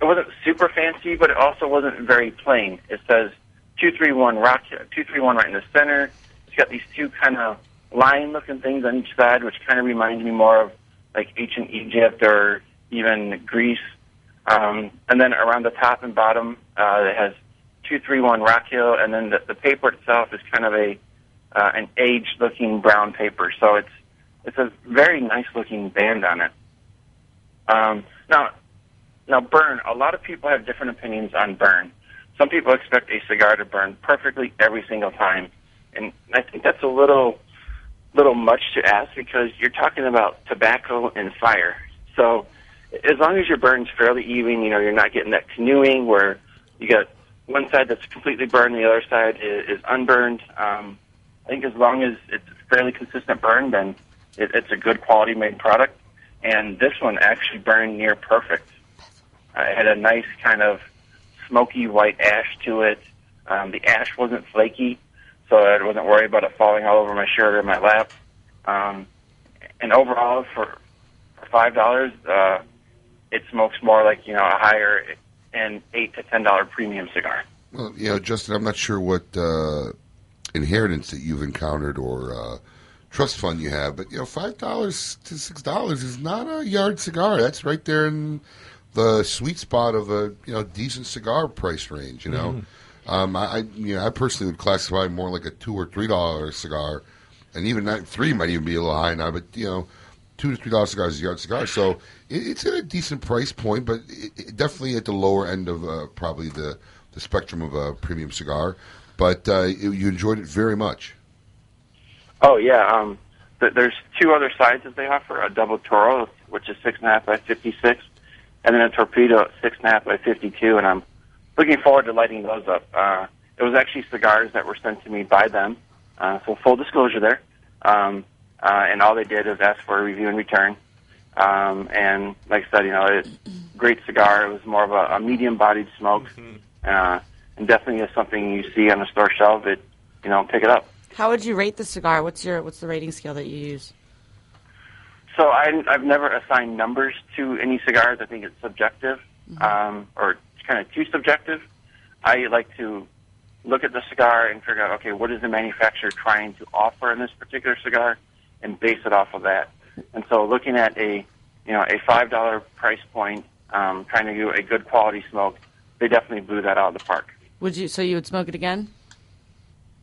it wasn't super fancy, but it also wasn't very plain. It says two three one rock two three one right in the center. It's got these two kind of line-looking things on each side, which kind of reminds me more of like ancient Egypt or even Greece. Um, and then around the top and bottom, uh, it has two three one Rock Hill, and then the, the paper itself is kind of a uh, an aged-looking brown paper. So it's it's a very nice-looking band on it. Um, now, now burn. A lot of people have different opinions on burn. Some people expect a cigar to burn perfectly every single time, and I think that's a little little much to ask because you're talking about tobacco and fire. So as long as your burn's fairly even, you know, you're not getting that canoeing where you got one side that's completely burned, the other side is, is unburned. Um, I think as long as it's fairly consistent burn, then it, it's a good quality made product. And this one actually burned near perfect. Uh, it had a nice kind of smoky white ash to it. Um, the ash wasn't flaky, so I wasn't worried about it falling all over my shirt or my lap. Um, and overall, for, for five dollars, uh, it smokes more like you know a higher and eight to ten dollar premium cigar. Well, you know, Justin, I'm not sure what uh, inheritance that you've encountered or uh, trust fund you have, but you know, five dollars to six dollars is not a yard cigar. That's right there in the sweet spot of a you know decent cigar price range. You know, Mhm. um, I, I you know I personally would classify more like a two or three dollar cigar, and even that three might even be a little high now. But you know, two to three dollar cigars is a yard cigar, so it, it's at a decent price point, but it, it definitely at the lower end of uh, probably the the spectrum of a premium cigar. But uh, you enjoyed it very much. Oh yeah, um, th- there's two other sizes they offer: a double Toro, which is six and a half by fifty-six, and then a Torpedo six and a half by fifty-two. And I'm looking forward to lighting those up. Uh, it was actually cigars that were sent to me by them, uh, so full disclosure there. Um, uh, and all they did was ask for a review in return. Um, and like I said, you know, it, great cigar. It was more of a, a medium-bodied smoke, uh, and definitely is something you see on the store shelf. It, you know, pick it up. How would you rate the cigar? What's your what's the rating scale that you use? So I, I've never assigned numbers to any cigars. I think it's subjective, um, or it's kind of too subjective. I like to look at the cigar and figure out, okay, what is the manufacturer trying to offer in this particular cigar, and base it off of that. And so, looking at a, you know, a five dollar price point, um, trying to do a good quality smoke, they definitely blew that out of the park. Would you? So you would smoke it again?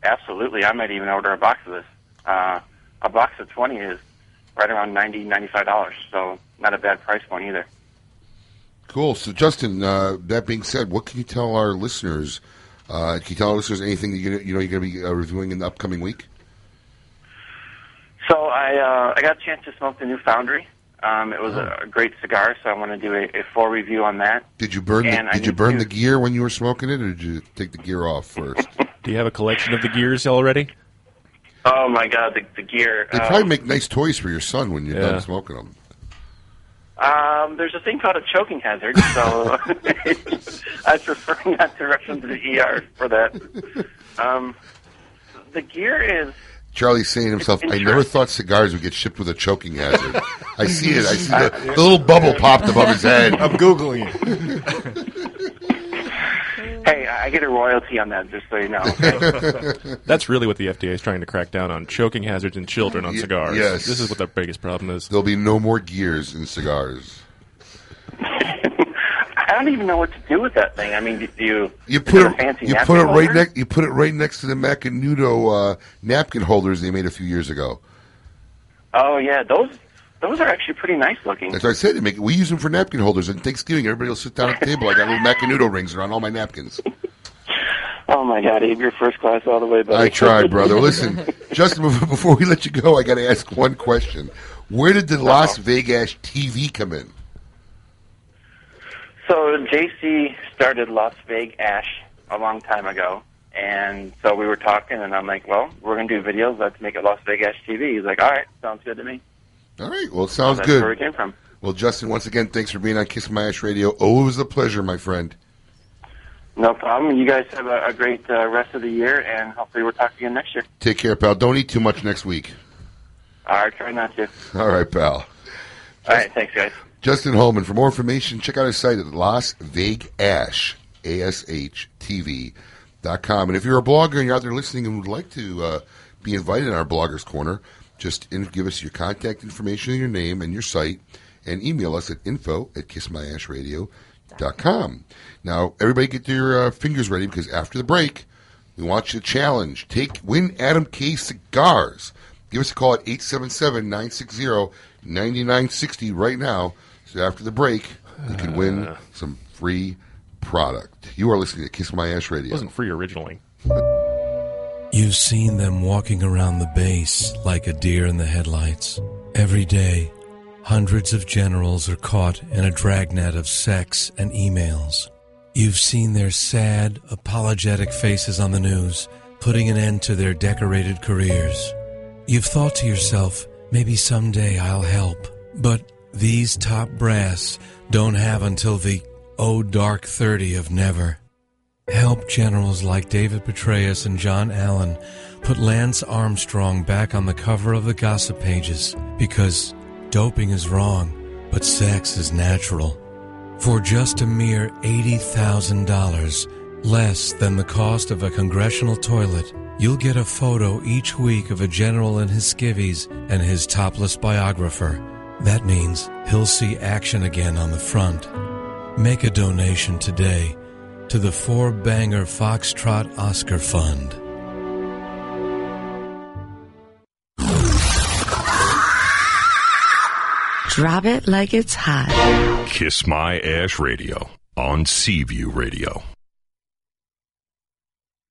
Absolutely, I might even order a box of this. Uh, a box of twenty is right around ninety, ninety-five dollars. So not a bad price point either. Cool. So, Justin, uh, that being said, what can you tell our listeners? Uh, can you tell our listeners anything that you're gonna, you know you're going to be uh, reviewing in the upcoming week? So I uh, I got a chance to smoke the new Foundry. Um, it was a, a great cigar, so I want to do a, a full review on that. Did you burn? The, did you burn to- the gear when you were smoking it, or did you take the gear off first? Do you have a collection of the gears already? Oh my god, the, the gear. They um, probably make nice toys for your son when you're Yeah. done smoking them. Um, there's a thing called a choking hazard, so I prefer not to rush into the ER for that. Um, the gear is Charlie's saying to himself, "I never thought cigars would get shipped with a choking hazard." I see it. I see the, the little bubble popped above his head. I'm googling it. hey, I I get a royalty on that, just so you know. okay? That's really what the FDA is trying to crack down on: choking hazards in children on cigars. yes. this is what their biggest problem is. There'll be no more gears in cigars. I don't even know what to do with that thing. I mean, do you You put a it. fancy You put it right next. You put it right next to the Macanudo uh, napkin holders they made a few years ago. Oh yeah, those those are actually pretty nice looking. That's what I said. They make, we use them for napkin holders. And Thanksgiving, everybody will sit down at the table. I got little Macanudo rings around all my napkins. Oh my god, Abe, you're first class all the way, buddy. I tried, brother. Listen, Justin, before we let you go, I got to ask one question. Where did the Las Vegas TV come in? So JC started Las Vegas Ash a long time ago, and so we were talking, and I'm like, well, we're gonna do videos. Let's make it Las Vegas TV. He's like, all right, sounds good to me. All right. Well, sounds that's good. Where it came from. Well, Justin, once again, thanks for being on Kiss My Ash Radio. Always a pleasure, my friend. No problem. You guys have a, a great uh, rest of the year, and hopefully we'll talk again next year. Take care, pal. Don't eat too much next week. All right, try not to. All right, pal. All right, thanks, guys. Justin Holman. For more information, check out his site at Las Vegas. And if you're a blogger and you're out there listening and would like to uh, be invited in our Bloggers Corner, just in, give us your contact information your name and your site and email us at info at kissmyashradio.com. Now, everybody get their uh, fingers ready because after the break, we want you to challenge. Take Win Adam K Cigars. Give us a call at 877-960-9960 right now. So after the break, you can win uh. some free product. You are listening to Kiss My Ash Radio. It wasn't free originally. You've seen them walking around the base like a deer in the headlights. Every day, hundreds of generals are caught in a dragnet of sex and emails. You've seen their sad, apologetic faces on the news, putting an end to their decorated careers. You've thought to yourself, maybe someday I'll help. But these top brass don't have until the oh dark 30 of never. Help generals like David Petraeus and John Allen put Lance Armstrong back on the cover of the gossip pages because doping is wrong, but sex is natural. For just a mere $80,000, less than the cost of a congressional toilet, you'll get a photo each week of a general in his skivvies and his topless biographer. That means he'll see action again on the front. Make a donation today to the Four Banger Foxtrot Oscar Fund. Drop it like it's hot. Kiss My Ash Radio on Seaview Radio.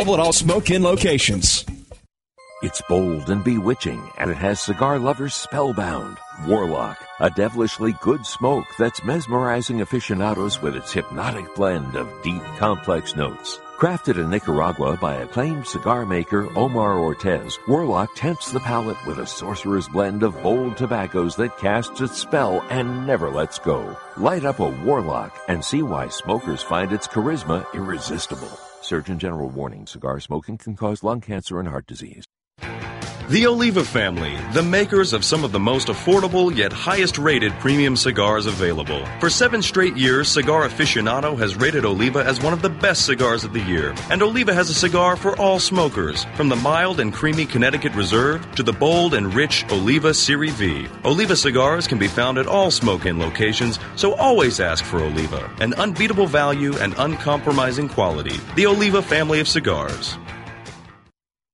at all Smoke Inn locations. It's bold and bewitching, and it has cigar lovers spellbound. Warlock, a devilishly good smoke that's mesmerizing aficionados with its hypnotic blend of deep, complex notes. Crafted in Nicaragua by acclaimed cigar maker Omar Ortez, Warlock tempts the palate with a sorcerer's blend of bold tobaccos that casts its spell and never lets go. Light up a Warlock and see why smokers find its charisma irresistible. Surgeon General warning cigar smoking can cause lung cancer and heart disease. The Oliva family, the makers of some of the most affordable yet highest rated premium cigars available. For seven straight years, Cigar Aficionado has rated Oliva as one of the best cigars of the year. And Oliva has a cigar for all smokers, from the mild and creamy Connecticut Reserve to the bold and rich Oliva Serie V. Oliva cigars can be found at all Smoke Inn locations, so always ask for Oliva, an unbeatable value and uncompromising quality. The Oliva family of cigars.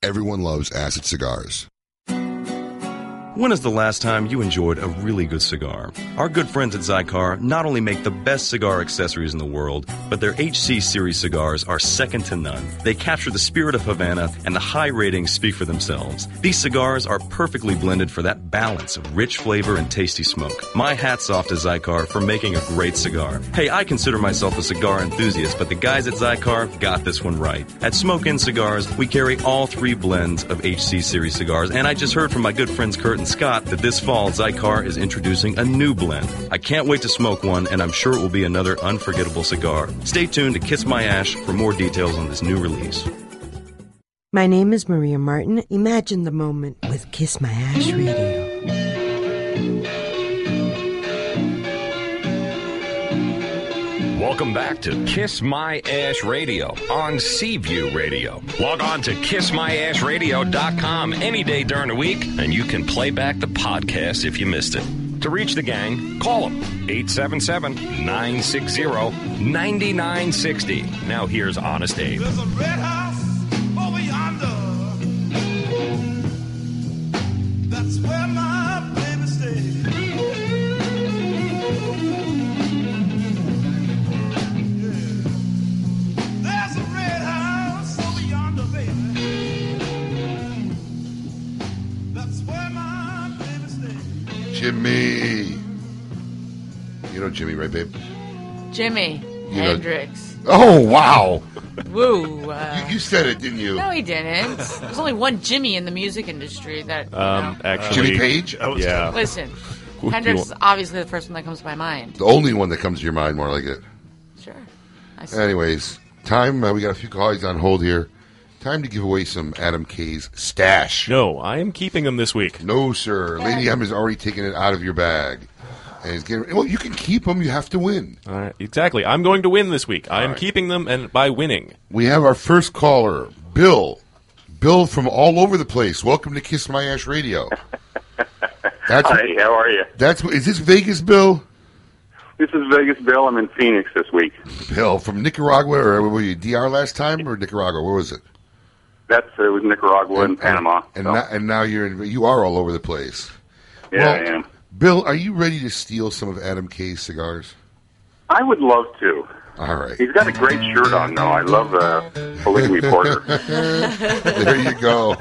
Everyone loves acid cigars. When is the last time you enjoyed a really good cigar? Our good friends at Xikar not only make the best cigar accessories in the world, but their HC series cigars are second to none. They capture the spirit of Havana, and the high ratings speak for themselves. These cigars are perfectly blended for that balance of rich flavor and tasty smoke. My hat's off to Xikar for making a great cigar. Hey, I consider myself a cigar enthusiast, but the guys at Xikar got this one right. At Smoke Inn Cigars, we carry all three blends of HC series cigars, and I just heard from my good friends Kurt and Scott that this fall Xikar is introducing a new blend. I can't wait to smoke one, and I'm sure it will be another unforgettable cigar. Stay tuned to Kiss My Ash for more details on this new release. My name is Maria Martin. Imagine the moment with Kiss My Ash Radio. Welcome back to Kiss My Ash Radio on Seaview Radio. Log on to kissmyashradio.com any day during the week, and you can play back the podcast if you missed it. To reach the gang, call them 877 960 9960. Now here's Honest Abe. Jimmy. You know Jimmy, right, babe? Jimmy You know- Hendrix. Oh, wow. Woo. Uh, You said it, didn't you? no, he didn't. There's only one Jimmy in the music industry that. you Um, know. actually, Jimmy Page? Yeah. Listen, Who Hendrix is obviously the first one that comes to my mind. The only one that comes to your mind, more like it. Sure. I see. Anyways, time. Uh, we got a few colleagues on hold here. Time to give away some Adam K's stash. No, I am keeping them this week. No, sir. Lady M has already taken it out of your bag. And is getting, well, you can keep them. You have to win. All right, exactly. I'm going to win this week. I am right. keeping them, and by winning. We have our first caller, Bill. Bill from all over the place. Welcome to Kiss My Ash Radio. That's Hi, how are you? That's is this Vegas, Bill? This is Vegas Bill. I'm in Phoenix this week. Bill from Nicaragua, or were you DR last time, or Nicaragua? Where was it? That's uh, with Nicaragua and, Panama. And, so. now, and now you're in. You are all over the place. Yeah, Well, I am. Bill, are you ready to steal some of Adam K's cigars? I would love to. All right. He's got a great shirt on, though. I love uh, Polygamy Porter. there you go.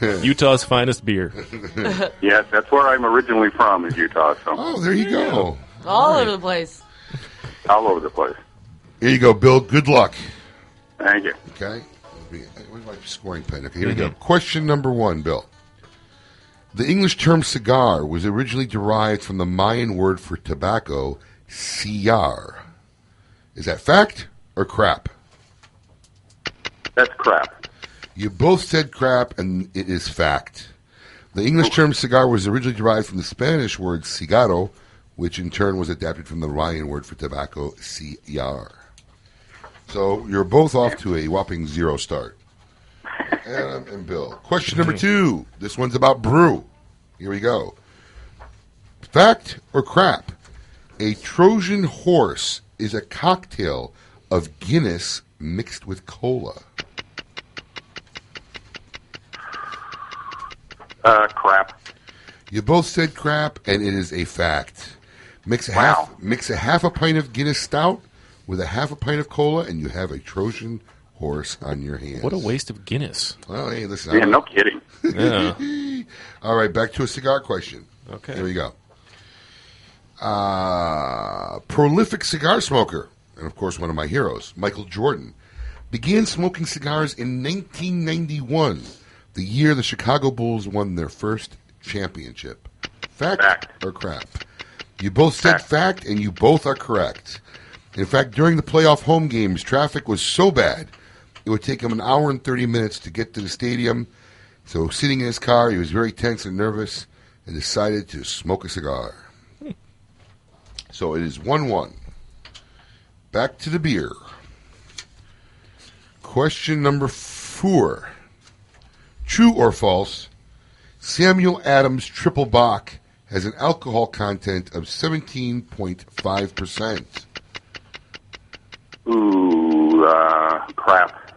Utah's finest beer. yes, that's where I'm originally from, is Utah. So. Oh, there you go. All over the place. All over the place. Here you go, Bill. Good luck. Thank you. Okay. Where's my scoring pen? Okay, here we go. Question number one, Bill. The English term cigar was originally derived from the Mayan word for tobacco, cigar. Is that fact or crap? That's crap. You both said crap, and it is fact. The English term cigar was originally derived from the Spanish word cigarro, which in turn was adapted from the Mayan word for tobacco, cigar. So you're both off to a whopping zero start. Adam and Bill. Question number two. This one's about brew. Here we go. Fact or crap? A Trojan horse is a cocktail of Guinness mixed with cola. Uh, crap. You both said crap, and it is a fact. Mix a half mix a half a pint of Guinness stout with a half a pint of cola, and you have a Trojan horse on your hands. What a waste of Guinness. Well, hey, listen. Yeah, I'm- no kidding. Yeah. All right, back to a cigar question. Okay. Here we go. Uh, prolific cigar smoker, and of course, one of my heroes, Michael Jordan, began smoking cigars in 1991, the year the Chicago Bulls won their first championship. Fact, or crap? You both said fact, and you both are correct. In fact, during the playoff home games, traffic was so bad it would take him an hour and 30 minutes to get to the stadium. So, sitting in his car, he was very tense and nervous and decided to smoke a cigar. So, it is 1 1. Back to the beer. Question number four True or false? Samuel Adams Triple Bock has an alcohol content of 17.5%. Ooh, uh, crap.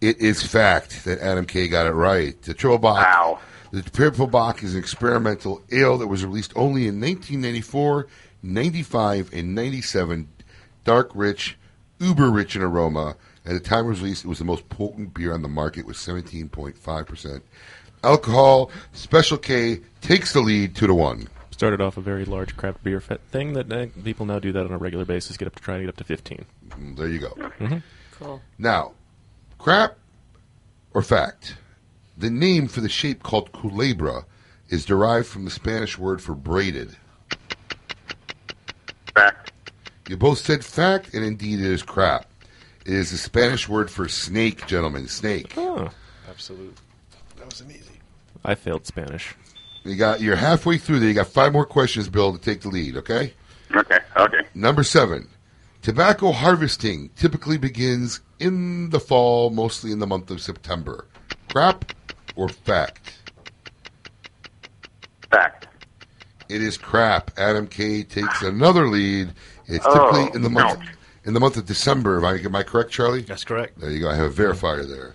It is fact that Adam K got it right. The Triple Bock, the Triple Bock is an experimental ale that was released only in 1994, 95, and 97. Dark, rich, uber rich in aroma. At the time it was released, it was the most potent beer on the market with 17.5% alcohol. Special K takes the lead two to one. Started off a very large craft beer fe- thing that uh, people now do that on a regular basis. Get up to try and get up to 15. Mm, There you go. Mhm. Cool. Now, crap or fact? The name for the shape called culebra is derived from the Spanish word for braided. Fact. You both said fact, and indeed it is crap. It is the Spanish word for snake, gentlemen. Snake. Oh. Absolute. That wasn't easy. I failed Spanish. You got you're halfway through there. You got five more questions, Bill, to take the lead. Okay. Okay. Okay. Number seven. Tobacco harvesting typically begins in the fall, mostly in the month of September. Crap or fact? Fact. It is crap. Adam K takes another lead. It's Oh, typically in the month ouch. in the month of December. Am I, am I correct, Charlie? That's correct. There you go. I have a verifier there.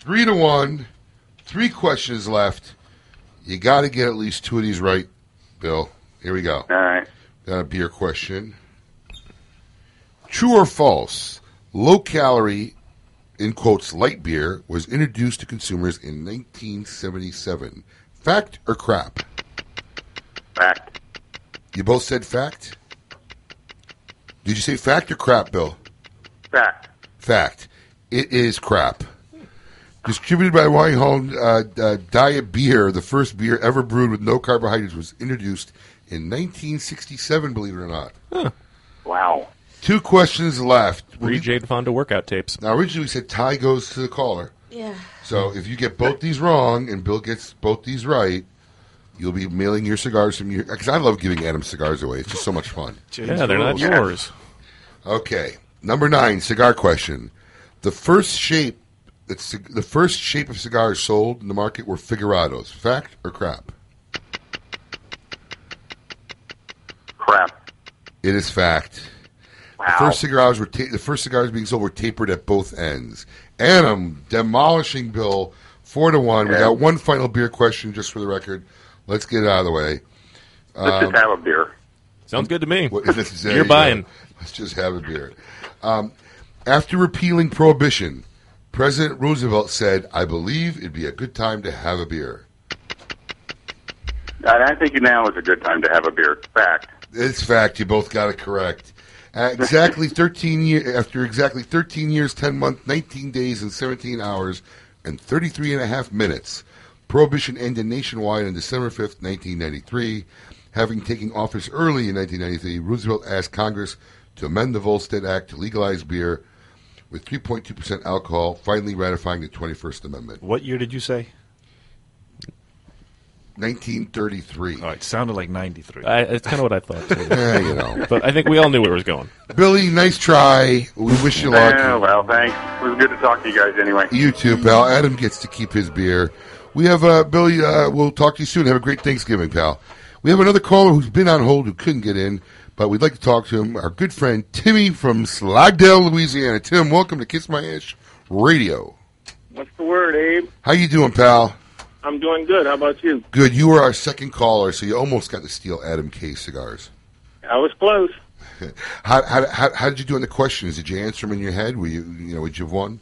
Three to one. Three questions left. You got to get at least two of these right, Bill. Here we go. All right. Got a beer question. True or false? Low calorie, in quotes, light beer was introduced to consumers in 1977. Fact or crap? Fact. You both said fact? Did you say fact or crap, Bill? Fact. Fact. It is crap. Distributed by Rheingold uh, uh, Diet Beer, the first beer ever brewed with no carbohydrates was introduced in 1967, believe it or not. Huh. Wow. Two questions left. Read Jane Fonda workout tapes. Now, originally we said tie goes to the caller. Yeah. So if you get both these wrong and Bill gets both these right, you'll be mailing your cigars from your. Because I love giving Adam cigars away. It's just so much fun. Yeah, they're not yours. Okay, number nine cigar question. The first shape that's the first shape of cigars sold in the market were figurados. Fact or crap? Crap. It is fact. The first cigars were ta- the first cigars being sold were tapered at both ends. Adam demolishing Bill four to one. We got one final beer question just for the record. Let's get it out of the way. Let's just have a beer. Sounds good to me. What- this is- You're you go. buying. Let's just have a beer. Um, after repealing prohibition, President Roosevelt said, "I believe it'd be a good time to have a beer." I think now is a good time to have a beer. Fact. It's fact. You both got it correct. Exactly 13 years after exactly 13 years, 10 months, 19 days, and 17 hours, and 33 and a half minutes, prohibition ended nationwide on December 5th, 1993. Having taken office early in 1993, Roosevelt asked Congress to amend the Volstead Act to legalize beer with 3.2% alcohol, finally ratifying the 21st Amendment. What year did you say? 1933. Oh, it sounded like 93. I, it's kind of what I thought. Too. Yeah, you know. But I think we all knew where it was going. Billy, nice try. We wish you luck. Yeah, well, thanks. It was good to talk to you guys anyway. You too, pal. Adam gets to keep his beer. We have uh, Billy. Uh, we'll talk to you soon. Have a great Thanksgiving, pal. We have another caller who's been on hold who couldn't get in, but we'd like to talk to him. Our good friend Timmy from Slidell, Louisiana. Tim, welcome to Kiss My Ash Radio. What's the word, Abe? How you doing, pal? I'm doing good. How about you? Good. You were our second caller, so you almost got to steal Adam K cigars. I was close. How, how, how, how did you do on the questions? Did you answer them in your head? Were you, you know, would you have won?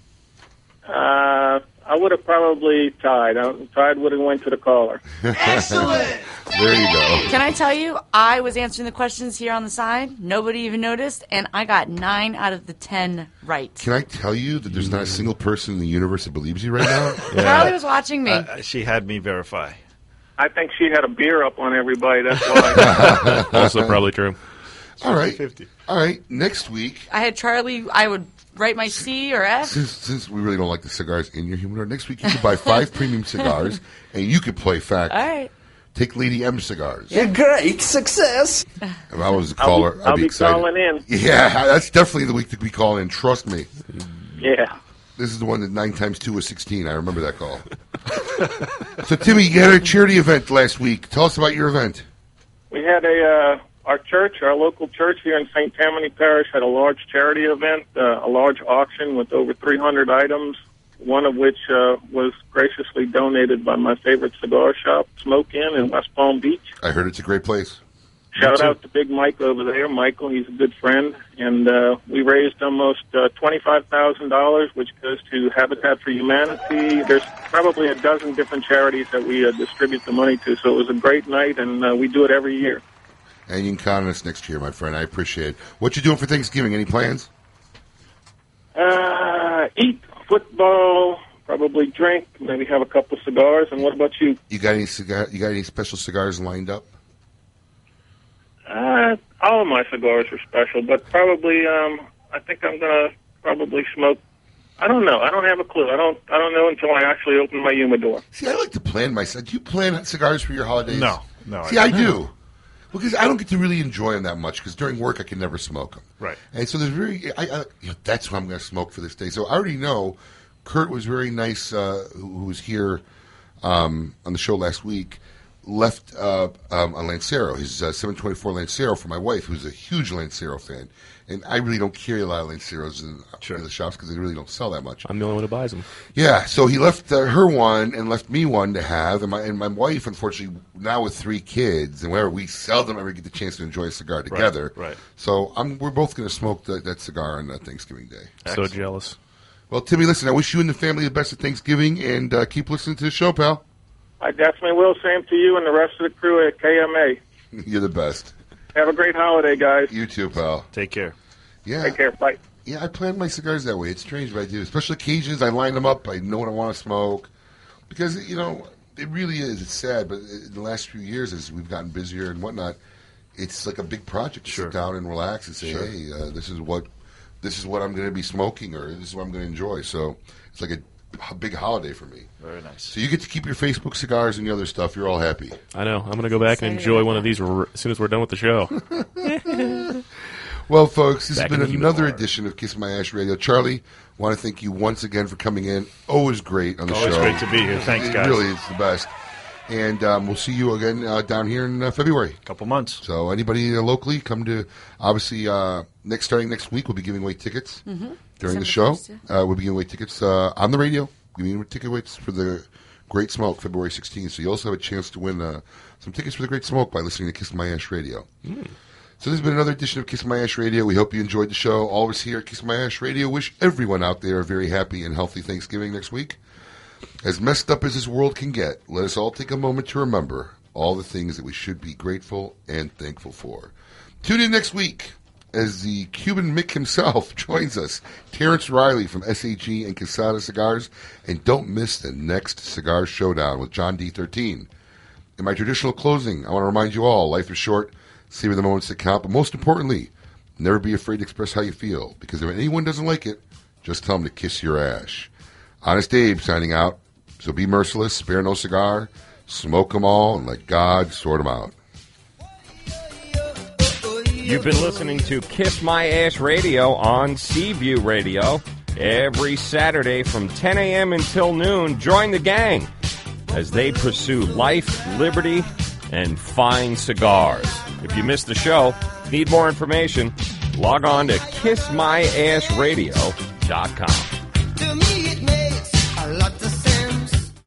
Uh, I would have probably tied. I, tied would have went to the caller. Excellent. there you go. Can I tell you, I was answering the questions here on the side. Nobody even noticed, and I got nine out of the ten right. Can I tell you that there's not a single person in the universe that believes you right now? Charlie was watching me. Uh, she had me verify. I think she had a beer up on everybody. That's why. also probably true. All right. 50. All right. Next week, I had Charlie. I would write my C or F. since since we really don't like the cigars in your humidor, next week you could buy five premium cigars and you could play fact. All right. Take Lady M cigars. A great success. If I was a I'll caller, be- I'd I'll be be excited. calling in. Yeah, that's definitely the week to be calling in. Trust me. Yeah. This is the one that nine times two is sixteen. I remember that call. so, Timmy, you had a charity event last week. Tell us about your event. We had a uh, our church, our local church here in St. Tammany Parish, had a large charity event, uh, a large auction with over 300 items. One of which uh, was graciously donated by my favorite cigar shop, Smoke Inn in West Palm Beach. I heard it's a great place. Shout out to Big Mike over there. Michael, he's a good friend, and uh, we raised almost uh, twenty-five thousand dollars, which goes to Habitat for Humanity. There's probably a dozen different charities that we uh, distribute the money to. So it was a great night, and uh, we do it every year. And you can count on us next year, my friend. I appreciate it. What you doing for Thanksgiving? Any plans? Uh, eat football, probably drink, maybe have a couple of cigars. And what about you? You got any cigar? You got any special cigars lined up? Uh, all of my cigars are special, but probably um, I think I'm gonna probably smoke. I don't know. I don't have a clue. I don't. I don't know until I actually open my humidor. See, I like to plan myself. Do you plan cigars for your holidays? No, no, See, I I, don't. do. Because I don't get to really enjoy them that much. Because during work, I can never smoke them. Right. And so there's very. I, I, you know, that's what I'm going to smoke for this day. So I already know. Kurt was very nice. Uh, who who was here um, on the show last week. Left uh, um, a Lancero, his uh, 724 Lancero for my wife, who's a huge Lancero fan. And I really don't carry a lot of Lanceros in, in the shops because they really don't sell that much. I'm the only one who buys them. Yeah, so he left uh, her one and left me one to have, and my and my wife, unfortunately, now with three kids, and where we seldom ever get the chance to enjoy a cigar together. right. So I'm, we're both going to smoke the, that cigar on uh, Thanksgiving Day. So jealous. Well, Timmy, listen, I wish you and the family the best of Thanksgiving, and uh, keep listening to the show, pal. I definitely will. Same to you and the rest of the crew at KMA. You're the best. Have a great holiday, guys. You too, pal. Take care. Yeah. Take care. Bye. Yeah, I plan my cigars that way. It's strange, but I do. Special occasions, I line them up. I know what I want to smoke because you know it really is. It's sad, but in the last few years, as we've gotten busier and whatnot, it's like a big project to sit down and relax and say, Sure. "Hey, uh, this is what this is what I'm going to be smoking, or this is what I'm going to enjoy." So it's like a, a big holiday for me. Very nice. So you get to keep your Facebook cigars and the other stuff. You're all happy. I know. I'm going to go back and enjoy one of these r- as soon as we're done with the show. Well, folks, this Back has been another edition of Kiss My Ash Radio. Charlie, want to thank you once again for coming in. Always great on the Always show. great to be here. Thanks, It guys. Really, it's the best. And um, we'll see you again uh, down here in uh, February. Couple months. So anybody uh, locally, come to. Obviously, uh, next starting next week, we'll be giving away tickets Mhm. during the show. 1st, uh, we'll be giving away tickets uh, on the radio. Giving away ticket rates for the Great Smoke, February 16th. So you also have a chance to win uh, some tickets for the Great Smoke by listening to Kiss My Ash Radio. So this has been another edition of Kiss My Ash Radio. We hope you enjoyed the show. All of us here at Kiss My Ash Radio wish everyone out there a very happy and healthy Thanksgiving next week. As messed up as this world can get, let us all take a moment to remember all the things that we should be grateful and thankful for. Tune in next week as the Cuban Mick himself joins us, Terrence Riley from SAG and Casada Cigars. And don't miss the next Cigar Showdown with John D13. In my traditional closing, I want to remind you all life is short, savor the moments that count, but most importantly, never be afraid to express how you feel, because if anyone doesn't like it, just tell them to kiss your ash. Honest Abe signing out. So be merciless, spare no cigar, smoke them all, and let God sort them out. You've been listening to Kiss My Ash Radio on Seaview Radio. Every Saturday from 10 a.m. until noon, join the gang as they pursue life, liberty, and fine cigars. If you missed the show, need more information, log on to kissmyashradio.com. To me,